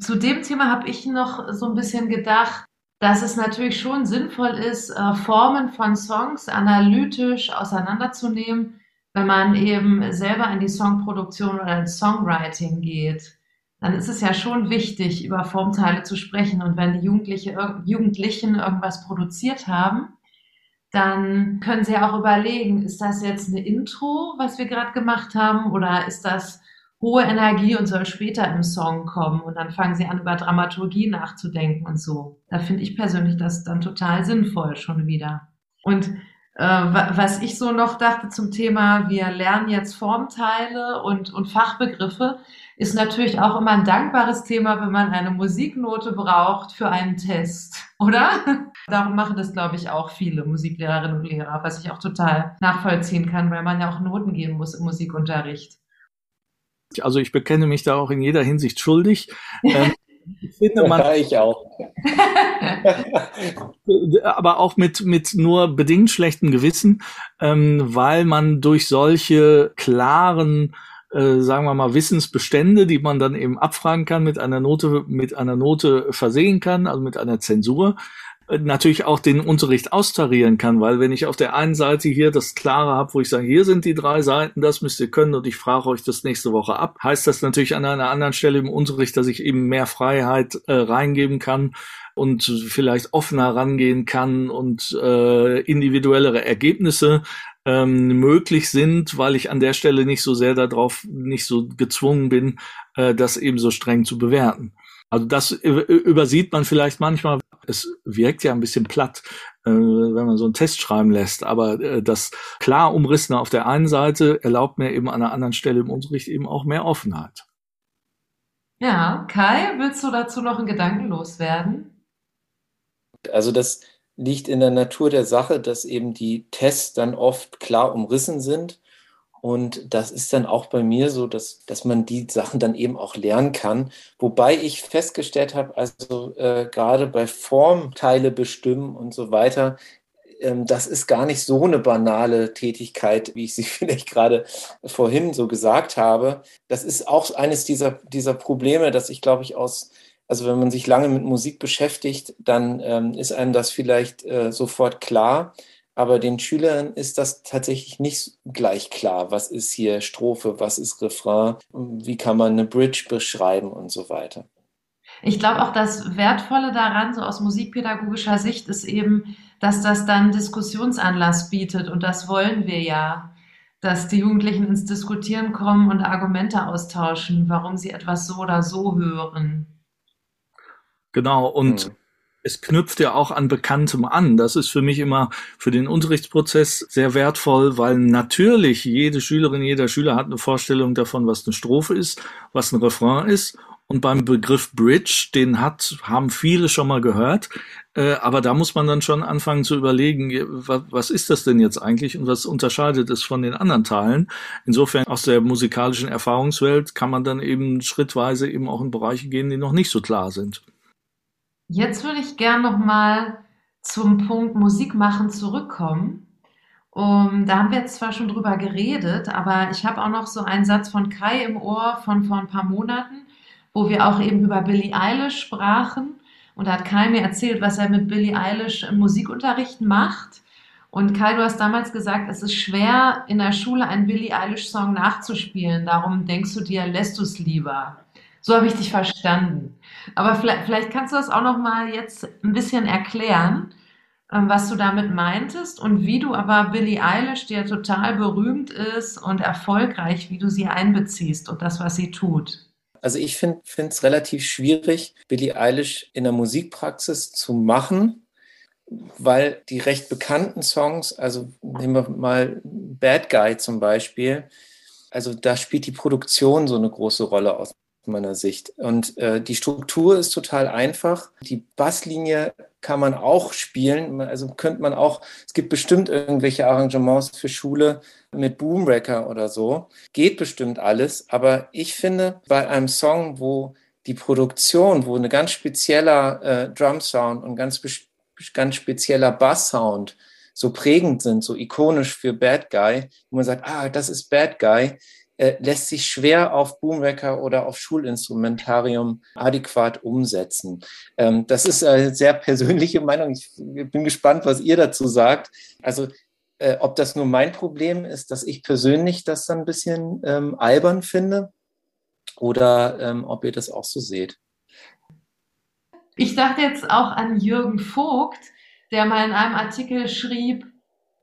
Zu dem Thema habe ich noch so ein bisschen gedacht, dass es natürlich schon sinnvoll ist, äh, Formen von Songs analytisch auseinanderzunehmen wenn man eben selber in die Songproduktion oder ins Songwriting geht, dann ist es ja schon wichtig, über Formteile zu sprechen. Und wenn die Jugendliche, Jugendlichen irgendwas produziert haben, dann können sie auch überlegen, ist das jetzt eine Intro, was wir gerade gemacht haben, oder ist das hohe Energie und soll später im Song kommen? Und dann fangen sie an, über Dramaturgie nachzudenken und so. Da finde ich persönlich das dann total sinnvoll schon wieder. Und äh, was ich so noch dachte zum Thema, wir lernen jetzt Formteile und, und Fachbegriffe, ist natürlich auch immer ein dankbares Thema, wenn man eine Musiknote braucht für einen Test, oder? Darum machen das, glaube ich, auch viele Musiklehrerinnen und Lehrer, was ich auch total nachvollziehen kann, weil man ja auch Noten geben muss im Musikunterricht. Also ich bekenne mich da auch in jeder Hinsicht schuldig. Ähm, ich finde man. Ja, ich auch. aber auch mit, mit nur bedingt schlechtem Gewissen, ähm, weil man durch solche klaren, äh, sagen wir mal, Wissensbestände, die man dann eben abfragen kann, mit einer Note, mit einer Note versehen kann, also mit einer Zensur, natürlich auch den Unterricht austarieren kann, weil wenn ich auf der einen Seite hier das Klare habe, wo ich sage, hier sind die drei Seiten, das müsst ihr können und ich frage euch das nächste Woche ab, heißt das natürlich an einer anderen Stelle im Unterricht, dass ich eben mehr Freiheit äh, reingeben kann und vielleicht offener rangehen kann und äh, individuellere Ergebnisse ähm, möglich sind, weil ich an der Stelle nicht so sehr darauf, nicht so gezwungen bin, äh, das eben so streng zu bewerten. Also das übersieht man vielleicht manchmal. Es wirkt ja ein bisschen platt, äh, wenn man so einen Test schreiben lässt. Aber äh, das klar umrissene auf der einen Seite erlaubt mir eben an einer anderen Stelle im Unterricht eben auch mehr Offenheit. Ja, Kai, willst du dazu noch einen Gedanken loswerden? Also das liegt in der Natur der Sache, dass eben die Tests dann oft klar umrissen sind und das ist dann auch bei mir so, dass, dass man die Sachen dann eben auch lernen kann. Wobei ich festgestellt habe, also äh, gerade bei Formteile bestimmen und so weiter, ähm, das ist gar nicht so eine banale Tätigkeit, wie ich sie vielleicht gerade vorhin so gesagt habe. Das ist auch eines dieser, dieser Probleme, dass ich, glaube ich, aus also wenn man sich lange mit Musik beschäftigt, dann ähm, ist einem das vielleicht äh, sofort klar. Aber den Schülern ist das tatsächlich nicht gleich klar. Was ist hier Strophe, was ist Refrain, wie kann man eine Bridge beschreiben und so weiter. Ich glaube auch, das Wertvolle daran, so aus musikpädagogischer Sicht, ist eben, dass das dann Diskussionsanlass bietet. Und das wollen wir ja, dass die Jugendlichen ins Diskutieren kommen und Argumente austauschen, warum sie etwas so oder so hören. Genau, und hm es knüpft ja auch an Bekanntem an. Das ist für mich immer für den Unterrichtsprozess sehr wertvoll, weil natürlich jede Schülerin, jeder Schüler hat eine Vorstellung davon, was eine Strophe ist, was ein Refrain ist. Und beim Begriff Bridge, den hat, haben viele schon mal gehört. Äh, aber da muss man dann schon anfangen zu überlegen, was, was ist das denn jetzt eigentlich und was unterscheidet es von den anderen Teilen? Insofern aus der musikalischen Erfahrungswelt kann man dann eben schrittweise eben auch in Bereiche gehen, die noch nicht so klar sind. Jetzt würde ich gern noch mal zum Punkt Musik machen zurückkommen. Um, da haben wir jetzt zwar schon drüber geredet, aber ich habe auch noch so einen Satz von Kai im Ohr von vor ein paar Monaten, wo wir auch eben über Billie Eilish sprachen. Und da hat Kai mir erzählt, was er mit Billie Eilish im Musikunterricht macht. Und Kai, du hast damals gesagt, es ist schwer, in der Schule einen Billie Eilish-Song nachzuspielen. Darum denkst du dir, lässt du es lieber. So habe ich dich verstanden. Aber vielleicht, vielleicht kannst du das auch noch mal jetzt ein bisschen erklären, ähm, was du damit meintest und wie du aber Billie Eilish, die ja total berühmt ist und erfolgreich, wie du sie einbeziehst und das, was sie tut. Also ich finde es relativ schwierig, Billie Eilish in der Musikpraxis zu machen, weil die recht bekannten Songs, also nehmen wir mal Bad Guy zum Beispiel, also da spielt die Produktion so eine große Rolle aus meiner Sicht. Und äh, die Struktur ist total einfach. Die Basslinie kann man auch spielen. Also könnte man auch, es gibt bestimmt irgendwelche Arrangements für Schule mit Boomwrecker oder so. Geht bestimmt alles. Aber ich finde, bei einem Song, wo die Produktion, wo eine ganz spezieller äh, Drum-Sound und ganz, ganz spezieller Bass-Sound so prägend sind, so ikonisch für Bad Guy, wo man sagt, ah, das ist Bad Guy, äh, lässt sich schwer auf Boomwecker oder auf Schulinstrumentarium adäquat umsetzen. Ähm, das ist eine sehr persönliche Meinung. Ich bin gespannt, was ihr dazu sagt. Also äh, ob das nur mein Problem ist, dass ich persönlich das dann ein bisschen ähm, albern finde oder ähm, ob ihr das auch so seht. Ich dachte jetzt auch an Jürgen Vogt, der mal in einem Artikel schrieb,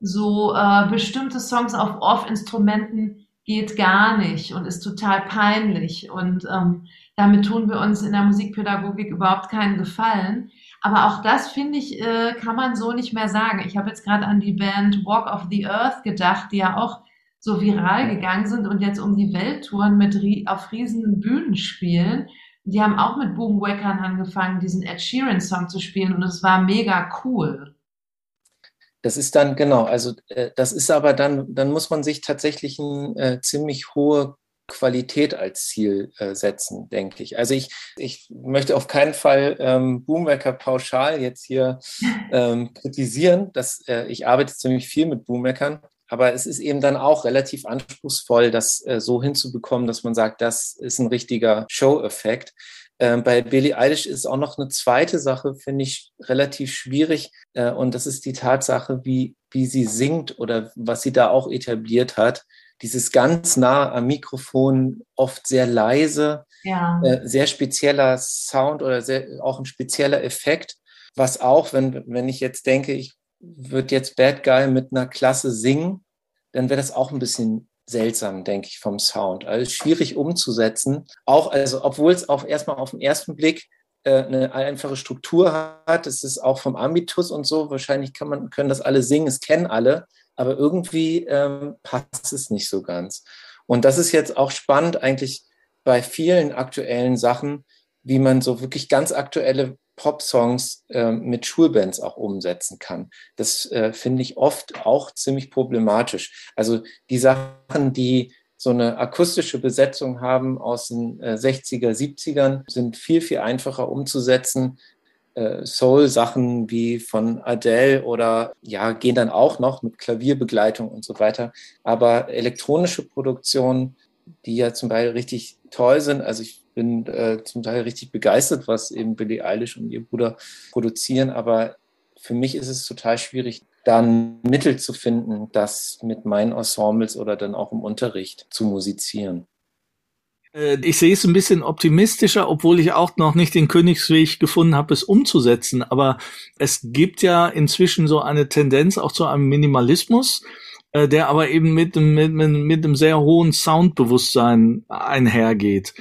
so äh, bestimmte Songs auf Off-Instrumenten geht gar nicht und ist total peinlich. Und ähm, damit tun wir uns in der Musikpädagogik überhaupt keinen Gefallen. Aber auch das, finde ich, äh, kann man so nicht mehr sagen. Ich habe jetzt gerade an die Band Walk of the Earth gedacht, die ja auch so viral gegangen sind und jetzt um die Welt touren mit auf riesen Bühnen spielen. Die haben auch mit Boomwackern angefangen, diesen Ed Sheeran Song zu spielen und es war mega cool. Das ist dann, genau, also äh, das ist aber dann, dann muss man sich tatsächlich eine äh, ziemlich hohe Qualität als Ziel äh, setzen, denke ich. Also ich, ich möchte auf keinen Fall ähm, Boomwecker pauschal jetzt hier ähm, kritisieren. Dass, äh, ich arbeite ziemlich viel mit Boomweckern, aber es ist eben dann auch relativ anspruchsvoll, das äh, so hinzubekommen, dass man sagt, das ist ein richtiger Show-Effekt. Ähm, bei Billie Eilish ist auch noch eine zweite Sache, finde ich, relativ schwierig. Äh, und das ist die Tatsache, wie, wie sie singt oder was sie da auch etabliert hat. Dieses ganz nah am Mikrofon, oft sehr leise, ja. äh, sehr spezieller Sound oder sehr, auch ein spezieller Effekt. Was auch, wenn, wenn ich jetzt denke, ich würde jetzt Bad Guy mit einer Klasse singen, dann wäre das auch ein bisschen seltsam, denke ich, vom Sound. Also schwierig umzusetzen. Auch, also, obwohl es auch erstmal auf den ersten Blick äh, eine einfache Struktur hat. Es ist auch vom Ambitus und so. Wahrscheinlich kann man, können das alle singen, es kennen alle, aber irgendwie ähm, passt es nicht so ganz. Und das ist jetzt auch spannend eigentlich bei vielen aktuellen Sachen, wie man so wirklich ganz aktuelle Pop-Songs äh, mit Schulbands auch umsetzen kann. Das äh, finde ich oft auch ziemlich problematisch. Also die Sachen, die so eine akustische Besetzung haben aus den äh, 60er, 70ern, sind viel, viel einfacher umzusetzen. Äh, Soul-Sachen wie von Adele oder ja, gehen dann auch noch mit Klavierbegleitung und so weiter. Aber elektronische Produktionen, die ja zum Beispiel richtig toll sind, also ich bin äh, zum Teil richtig begeistert, was eben Billie Eilish und ihr Bruder produzieren, aber für mich ist es total schwierig, da ein Mittel zu finden, das mit meinen Ensembles oder dann auch im Unterricht zu musizieren. Äh, ich sehe es ein bisschen optimistischer, obwohl ich auch noch nicht den Königsweg gefunden habe, es umzusetzen. Aber es gibt ja inzwischen so eine Tendenz auch zu einem Minimalismus, äh, der aber eben mit, mit, mit einem sehr hohen Soundbewusstsein einhergeht.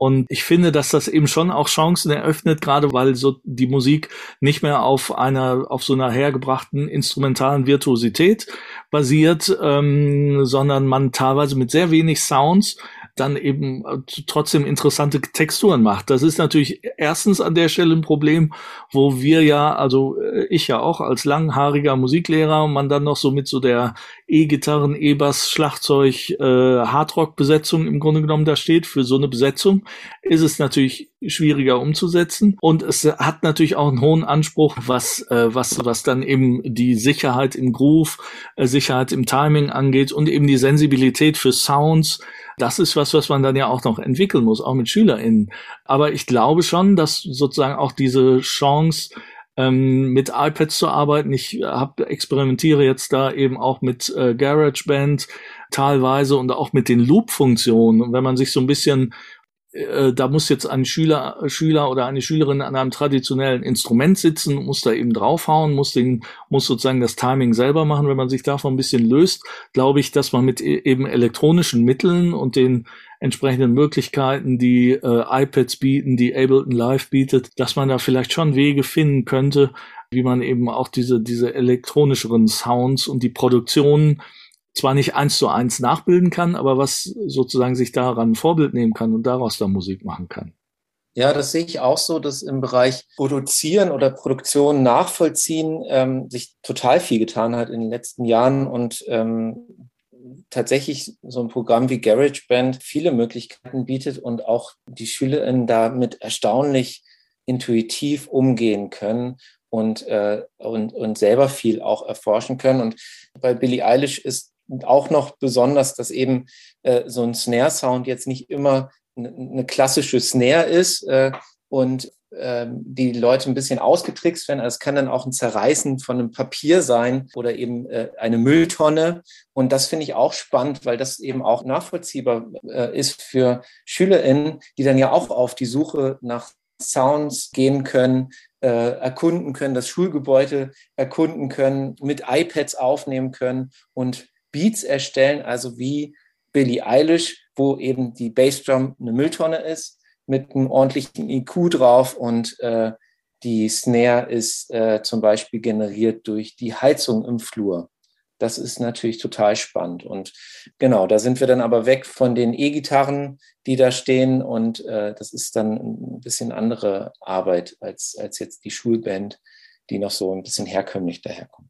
Und ich finde, dass das eben schon auch Chancen eröffnet, gerade weil so die Musik nicht mehr auf einer, auf so einer hergebrachten instrumentalen Virtuosität basiert, ähm, sondern man teilweise mit sehr wenig Sounds dann eben äh, trotzdem interessante Texturen macht. Das ist natürlich erstens an der Stelle ein Problem, wo wir ja, also äh, ich ja auch als langhaariger Musiklehrer, man dann noch so mit so der E-Gitarren, E-Bass, Schlagzeug, äh, Hardrock-Besetzung im Grunde genommen da steht. Für so eine Besetzung ist es natürlich schwieriger umzusetzen und es hat natürlich auch einen hohen Anspruch, was äh, was was dann eben die Sicherheit im Groove, äh, Sicherheit im Timing angeht und eben die Sensibilität für Sounds das ist was, was man dann ja auch noch entwickeln muss, auch mit SchülerInnen. Aber ich glaube schon, dass sozusagen auch diese Chance, ähm, mit iPads zu arbeiten. Ich hab, experimentiere jetzt da eben auch mit äh, GarageBand teilweise und auch mit den Loop-Funktionen. Und wenn man sich so ein bisschen äh, da muss jetzt ein Schüler, Schüler oder eine Schülerin an einem traditionellen Instrument sitzen, muss da eben draufhauen, muss den, muss sozusagen das Timing selber machen. Wenn man sich davon ein bisschen löst, glaube ich, dass man mit e-, eben elektronischen Mitteln und den entsprechenden Möglichkeiten, die äh, iPads bieten, die Ableton Live bietet, dass man da vielleicht schon Wege finden könnte, wie man eben auch diese, diese elektronischeren Sounds und die Produktionen zwar nicht eins zu eins nachbilden kann, aber was sozusagen sich daran Vorbild nehmen kann und daraus dann Musik machen kann. Ja, das sehe ich auch so, dass im Bereich Produzieren oder Produktion nachvollziehen ähm, sich total viel getan hat in den letzten Jahren und ähm, tatsächlich so ein Programm wie GarageBand viele Möglichkeiten bietet und auch die SchülerInnen damit erstaunlich intuitiv umgehen können und, äh, und, und selber viel auch erforschen können. Und bei Billie Eilish ist auch noch besonders, dass eben äh, so ein Snare-Sound jetzt nicht immer eine klassische Snare ist äh, und äh, die Leute ein bisschen ausgetrickst werden. Also es kann dann auch ein Zerreißen von einem Papier sein oder eben äh, eine Mülltonne. Und das finde ich auch spannend, weil das eben auch nachvollziehbar äh, ist für SchülerInnen, die dann ja auch auf die Suche nach Sounds gehen können, äh, erkunden können, das Schulgebäude erkunden können, mit iPads aufnehmen können und Beats erstellen, also wie Billie Eilish, wo eben die Bassdrum eine Mülltonne ist, mit einem ordentlichen IQ drauf und äh, die Snare ist äh, zum Beispiel generiert durch die Heizung im Flur. Das ist natürlich total spannend. Und genau, da sind wir dann aber weg von den E-Gitarren, die da stehen. Und äh, das ist dann ein bisschen andere Arbeit als, als jetzt die Schulband, die noch so ein bisschen herkömmlich daherkommt.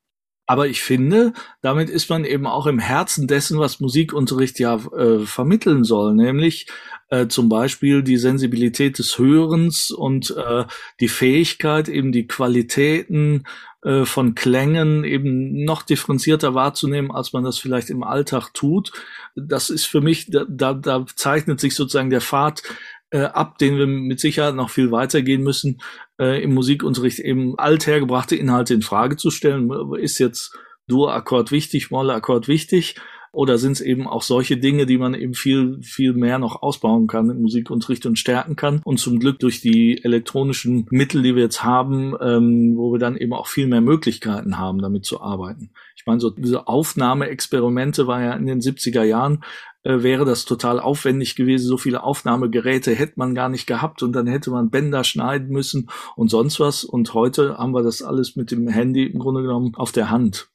Aber ich finde, damit ist man eben auch im Herzen dessen, was Musikunterricht ja äh, vermitteln soll, nämlich äh, zum Beispiel die Sensibilität des Hörens und äh, die Fähigkeit, eben die Qualitäten äh, von Klängen eben noch differenzierter wahrzunehmen, als man das vielleicht im Alltag tut. Das ist für mich, da, da, da zeichnet sich sozusagen der Pfad äh, ab, den wir mit Sicherheit noch viel weitergehen müssen, äh, im Musikunterricht eben althergebrachte Inhalte in Frage zu stellen. Ist jetzt Dur-Akkord wichtig, Moll-Akkord wichtig? Oder sind es eben auch solche Dinge, die man eben viel, viel mehr noch ausbauen kann im Musikunterricht und stärken kann? Und zum Glück durch die elektronischen Mittel, die wir jetzt haben, ähm, wo wir dann eben auch viel mehr Möglichkeiten haben, damit zu arbeiten. Ich meine, so diese Aufnahmeexperimente war ja in den 70er Jahren äh, wäre das total aufwendig gewesen. So viele Aufnahmegeräte hätte man gar nicht gehabt und dann hätte man Bänder schneiden müssen und sonst was. Und heute haben wir das alles mit dem Handy im Grunde genommen auf der Hand.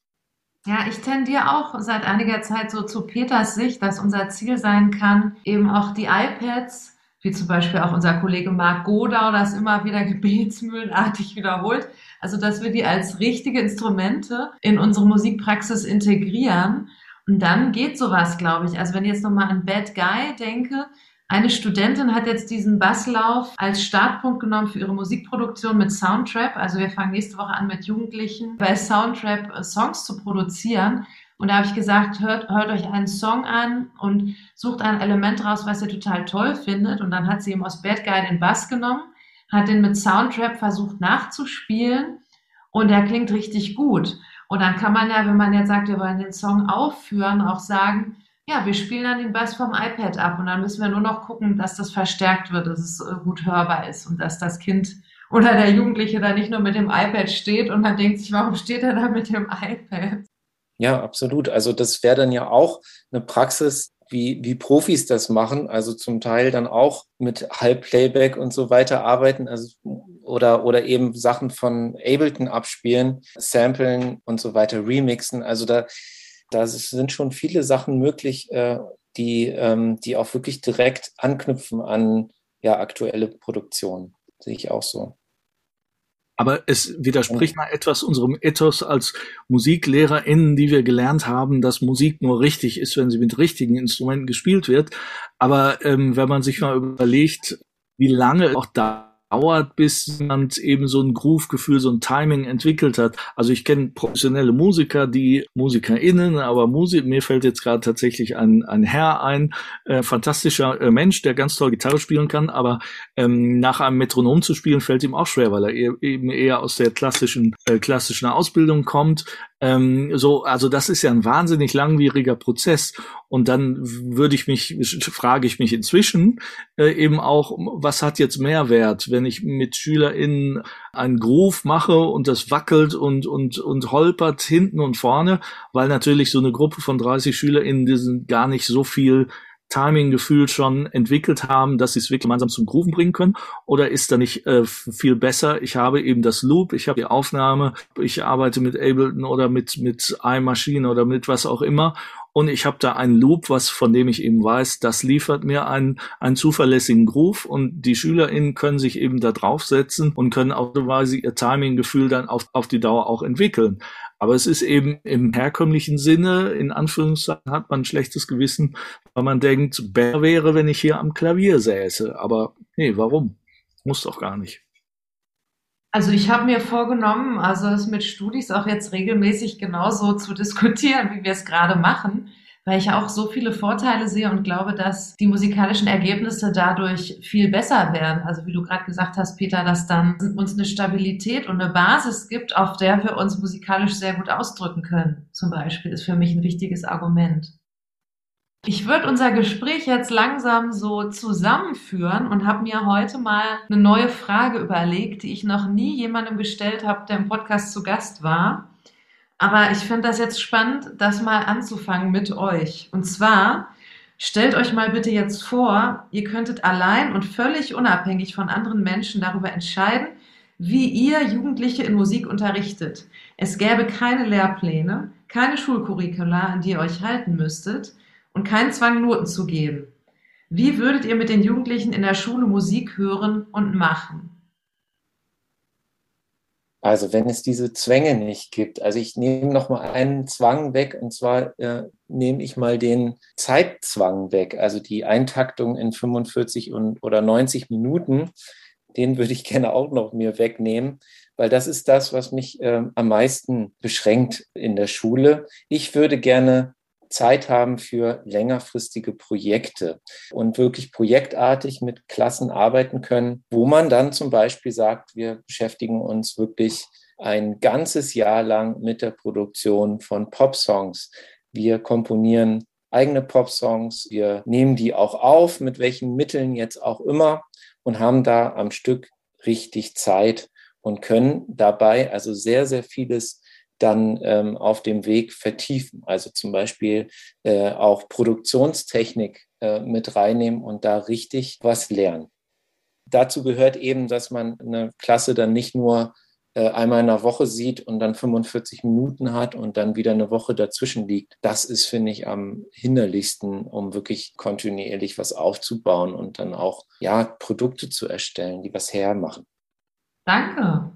Ja, ich tendiere auch seit einiger Zeit so zu Peters Sicht, dass unser Ziel sein kann, eben auch die iPads, wie zum Beispiel auch unser Kollege Marc Godau das immer wieder gebetsmühlenartig wiederholt, also dass wir die als richtige Instrumente in unsere Musikpraxis integrieren und dann geht sowas, glaube ich. Also wenn ich jetzt nochmal an Bad Guy denke, eine Studentin hat jetzt diesen Basslauf als Startpunkt genommen für ihre Musikproduktion mit Soundtrap. Also wir fangen nächste Woche an mit Jugendlichen bei Soundtrap äh, Songs zu produzieren. Und da habe ich gesagt, hört, hört euch einen Song an und sucht ein Element raus, was ihr total toll findet. Und dann hat sie eben aus Bad Guy den Bass genommen, hat den mit Soundtrap versucht nachzuspielen und der klingt richtig gut. Und dann kann man ja, wenn man jetzt sagt, wir wollen den Song aufführen, auch sagen, ja, wir spielen dann den Bass vom iPad ab und dann müssen wir nur noch gucken, dass das verstärkt wird, dass es äh, gut hörbar ist und dass das Kind oder der Jugendliche da nicht nur mit dem iPad steht und man denkt sich, warum steht er da mit dem iPad? Ja, absolut. Also das wäre dann ja auch eine Praxis, wie, wie Profis das machen, also zum Teil dann auch mit Halbplayback und so weiter arbeiten, also oder, oder eben Sachen von Ableton abspielen, samplen und so weiter, remixen. Also da, da sind schon viele Sachen möglich, äh, die, ähm, die auch wirklich direkt anknüpfen an ja, aktuelle Produktionen. Sehe ich auch so. Aber es widerspricht mal etwas unserem Ethos als MusiklehrerInnen, die wir gelernt haben, dass Musik nur richtig ist, wenn sie mit richtigen Instrumenten gespielt wird. Aber ähm, wenn man sich mal überlegt, wie lange auch da dauert, bis jemand eben so ein Groove-Gefühl, so ein Timing entwickelt hat. Also ich kenne professionelle Musiker, die MusikerInnen, aber Musik, mir fällt jetzt gerade tatsächlich ein, ein Herr ein, äh, fantastischer äh, Mensch, der ganz toll Gitarre spielen kann, aber ähm, nach einem Metronom zu spielen fällt ihm auch schwer, weil er e eben eher aus der klassischen, äh, klassischen Ausbildung kommt. Ähm, so, also das ist ja ein wahnsinnig langwieriger Prozess. Und dann würde ich mich, frage ich mich inzwischen äh, eben auch, was hat jetzt Mehrwert, wenn ich mit SchülerInnen einen Groove mache und das wackelt und, und, und holpert hinten und vorne, weil natürlich so eine Gruppe von 30 SchülerInnen, die sind gar nicht so viel Timing-Gefühl schon entwickelt haben, dass sie es wirklich gemeinsam zum Grooven bringen können? Oder ist da nicht äh, viel besser? Ich habe eben das Loop, ich habe die Aufnahme, ich arbeite mit Ableton oder mit, mit iMachine oder mit was auch immer und ich habe da einen Loop, was von dem ich eben weiß, das liefert mir einen, einen zuverlässigen Groove und die SchülerInnen können sich eben da draufsetzen und können automatisch ihr Timing-Gefühl dann auf, auf die Dauer auch entwickeln. Aber es ist eben im herkömmlichen Sinne, in Anführungszeichen, hat man ein schlechtes Gewissen, weil man denkt, besser wäre, wenn ich hier am Klavier säße. Aber nee, warum? Muss doch gar nicht. Also ich habe mir vorgenommen, also es mit Studis auch jetzt regelmäßig genauso zu diskutieren, wie wir es gerade machen weil ich auch so viele Vorteile sehe und glaube, dass die musikalischen Ergebnisse dadurch viel besser werden. Also wie du gerade gesagt hast, Peter, dass dann uns eine Stabilität und eine Basis gibt, auf der wir uns musikalisch sehr gut ausdrücken können. Zum Beispiel ist für mich ein wichtiges Argument. Ich würde unser Gespräch jetzt langsam so zusammenführen und habe mir heute mal eine neue Frage überlegt, die ich noch nie jemandem gestellt habe, der im Podcast zu Gast war. Aber ich finde das jetzt spannend, das mal anzufangen mit euch. Und zwar, stellt euch mal bitte jetzt vor, ihr könntet allein und völlig unabhängig von anderen Menschen darüber entscheiden, wie ihr Jugendliche in Musik unterrichtet. Es gäbe keine Lehrpläne, keine Schulcurricula, an die ihr euch halten müsstet und keinen Zwang, Noten zu geben. Wie würdet ihr mit den Jugendlichen in der Schule Musik hören und machen? Also wenn es diese Zwänge nicht gibt, also ich nehme noch mal einen Zwang weg und zwar äh, nehme ich mal den Zeitzwang weg, also die Eintaktung in 45 und, oder 90 Minuten, den würde ich gerne auch noch mir wegnehmen, weil das ist das, was mich äh, am meisten beschränkt in der Schule. Ich würde gerne Zeit haben für längerfristige Projekte und wirklich projektartig mit Klassen arbeiten können, wo man dann zum Beispiel sagt, wir beschäftigen uns wirklich ein ganzes Jahr lang mit der Produktion von Pop-Songs. Wir komponieren eigene Pop-Songs, wir nehmen die auch auf, mit welchen Mitteln jetzt auch immer und haben da am Stück richtig Zeit und können dabei also sehr, sehr vieles dann ähm, auf dem Weg vertiefen. Also zum Beispiel äh, auch Produktionstechnik äh, mit reinnehmen und da richtig was lernen. Dazu gehört eben, dass man eine Klasse dann nicht nur äh, einmal in der Woche sieht und dann 45 Minuten hat und dann wieder eine Woche dazwischen liegt. Das ist, finde ich, am hinderlichsten, um wirklich kontinuierlich was aufzubauen und dann auch ja, Produkte zu erstellen, die was hermachen. Danke.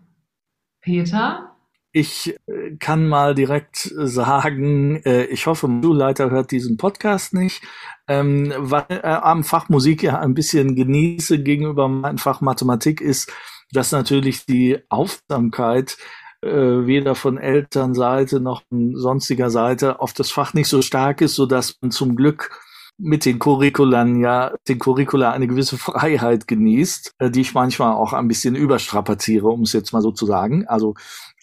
Peter? Ich äh, kann mal direkt sagen, äh, ich hoffe, Schulleiter hört diesen Podcast nicht, ähm, weil am Fach Musik ja ein bisschen genieße gegenüber meinem Fach Mathematik ist, dass natürlich die Aufmerksamkeit äh, weder von Elternseite noch von sonstiger Seite auf das Fach nicht so stark ist, so dass man zum Glück mit den Curriculern ja, den Curricula eine gewisse Freiheit genießt, äh, die ich manchmal auch ein bisschen überstrapaziere, um es jetzt mal so zu sagen. Also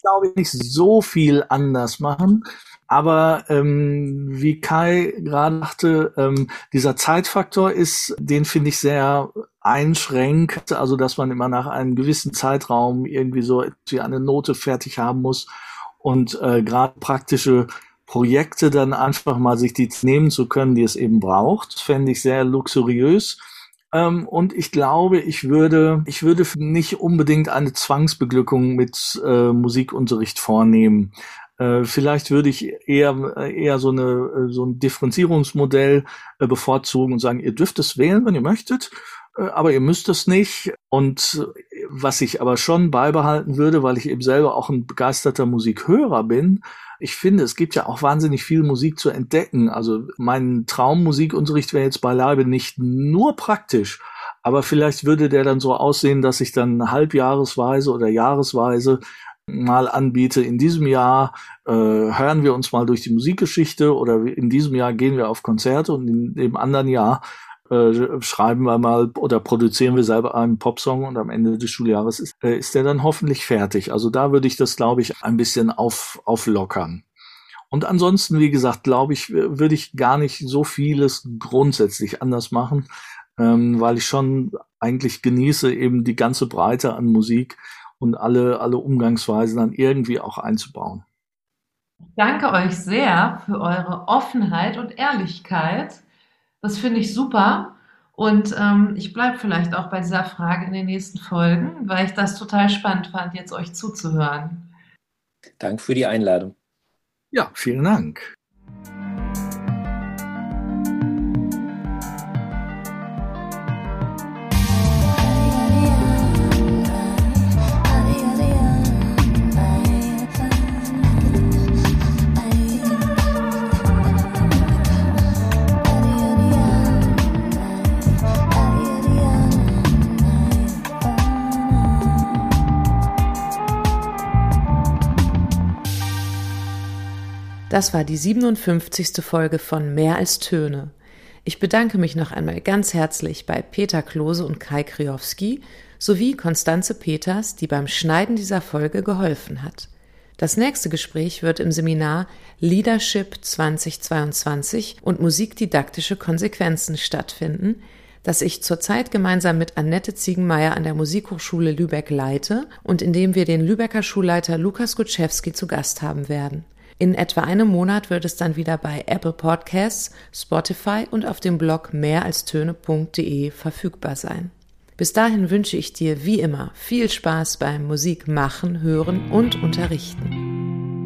ich glaube nicht so viel anders machen. Aber ähm, wie Kai gerade dachte, ähm, dieser Zeitfaktor ist, den finde ich sehr einschränkt, also dass man immer nach einem gewissen Zeitraum irgendwie so eine Note fertig haben muss und äh, gerade praktische Projekte dann einfach mal sich die nehmen zu können, die es eben braucht, fände ich sehr luxuriös. Ähm, und ich glaube, ich würde, ich würde nicht unbedingt eine Zwangsbeglückung mit äh, Musikunterricht vornehmen. Äh, vielleicht würde ich eher, eher so, eine, so ein Differenzierungsmodell äh, bevorzugen und sagen, ihr dürft es wählen, wenn ihr möchtet. Äh, aber ihr müsst es nicht. Und was ich aber schon beibehalten würde, weil ich eben selber auch ein begeisterter Musikhörer bin, ich finde, es gibt ja auch wahnsinnig viel Musik zu entdecken. Also mein Traummusikunterricht wäre jetzt beileibe nicht nur praktisch, aber vielleicht würde der dann so aussehen, dass ich dann halbjahresweise oder jahresweise mal anbiete. In diesem Jahr äh, hören wir uns mal durch die Musikgeschichte oder in diesem Jahr gehen wir auf Konzerte und in dem anderen Jahr äh, schreiben wir mal oder produzieren wir selber einen Popsong und am Ende des Schuljahres ist, äh, ist der dann hoffentlich fertig. Also da würde ich das, glaube ich, ein bisschen auf, auflockern. Und ansonsten, wie gesagt, glaube ich, würde ich gar nicht so vieles grundsätzlich anders machen, ähm, weil ich schon eigentlich genieße, eben die ganze Breite an Musik und alle, alle Umgangsweisen dann irgendwie auch einzubauen. danke euch sehr für eure Offenheit und Ehrlichkeit. Das finde ich super. Und ähm, ich bleibe vielleicht auch bei dieser Frage in den nächsten Folgen, weil ich das total spannend fand, jetzt euch zuzuhören. Danke für die Einladung. Ja, vielen Dank. Das war die 57. Folge von Mehr als Töne. Ich bedanke mich noch einmal ganz herzlich bei Peter Klose und Kai Kriowski sowie Konstanze Peters, die beim Schneiden dieser Folge geholfen hat. Das nächste Gespräch wird im Seminar Leadership 2022 und musikdidaktische Konsequenzen stattfinden, das ich zurzeit gemeinsam mit Annette Ziegenmeier an der Musikhochschule Lübeck leite und in dem wir den Lübecker Schulleiter Lukas Gutschewski zu Gast haben werden. In etwa einem Monat wird es dann wieder bei Apple Podcasts, Spotify und auf dem Blog mehralstöne.de verfügbar sein. Bis dahin wünsche ich dir wie immer viel Spaß beim Musik machen, hören und unterrichten.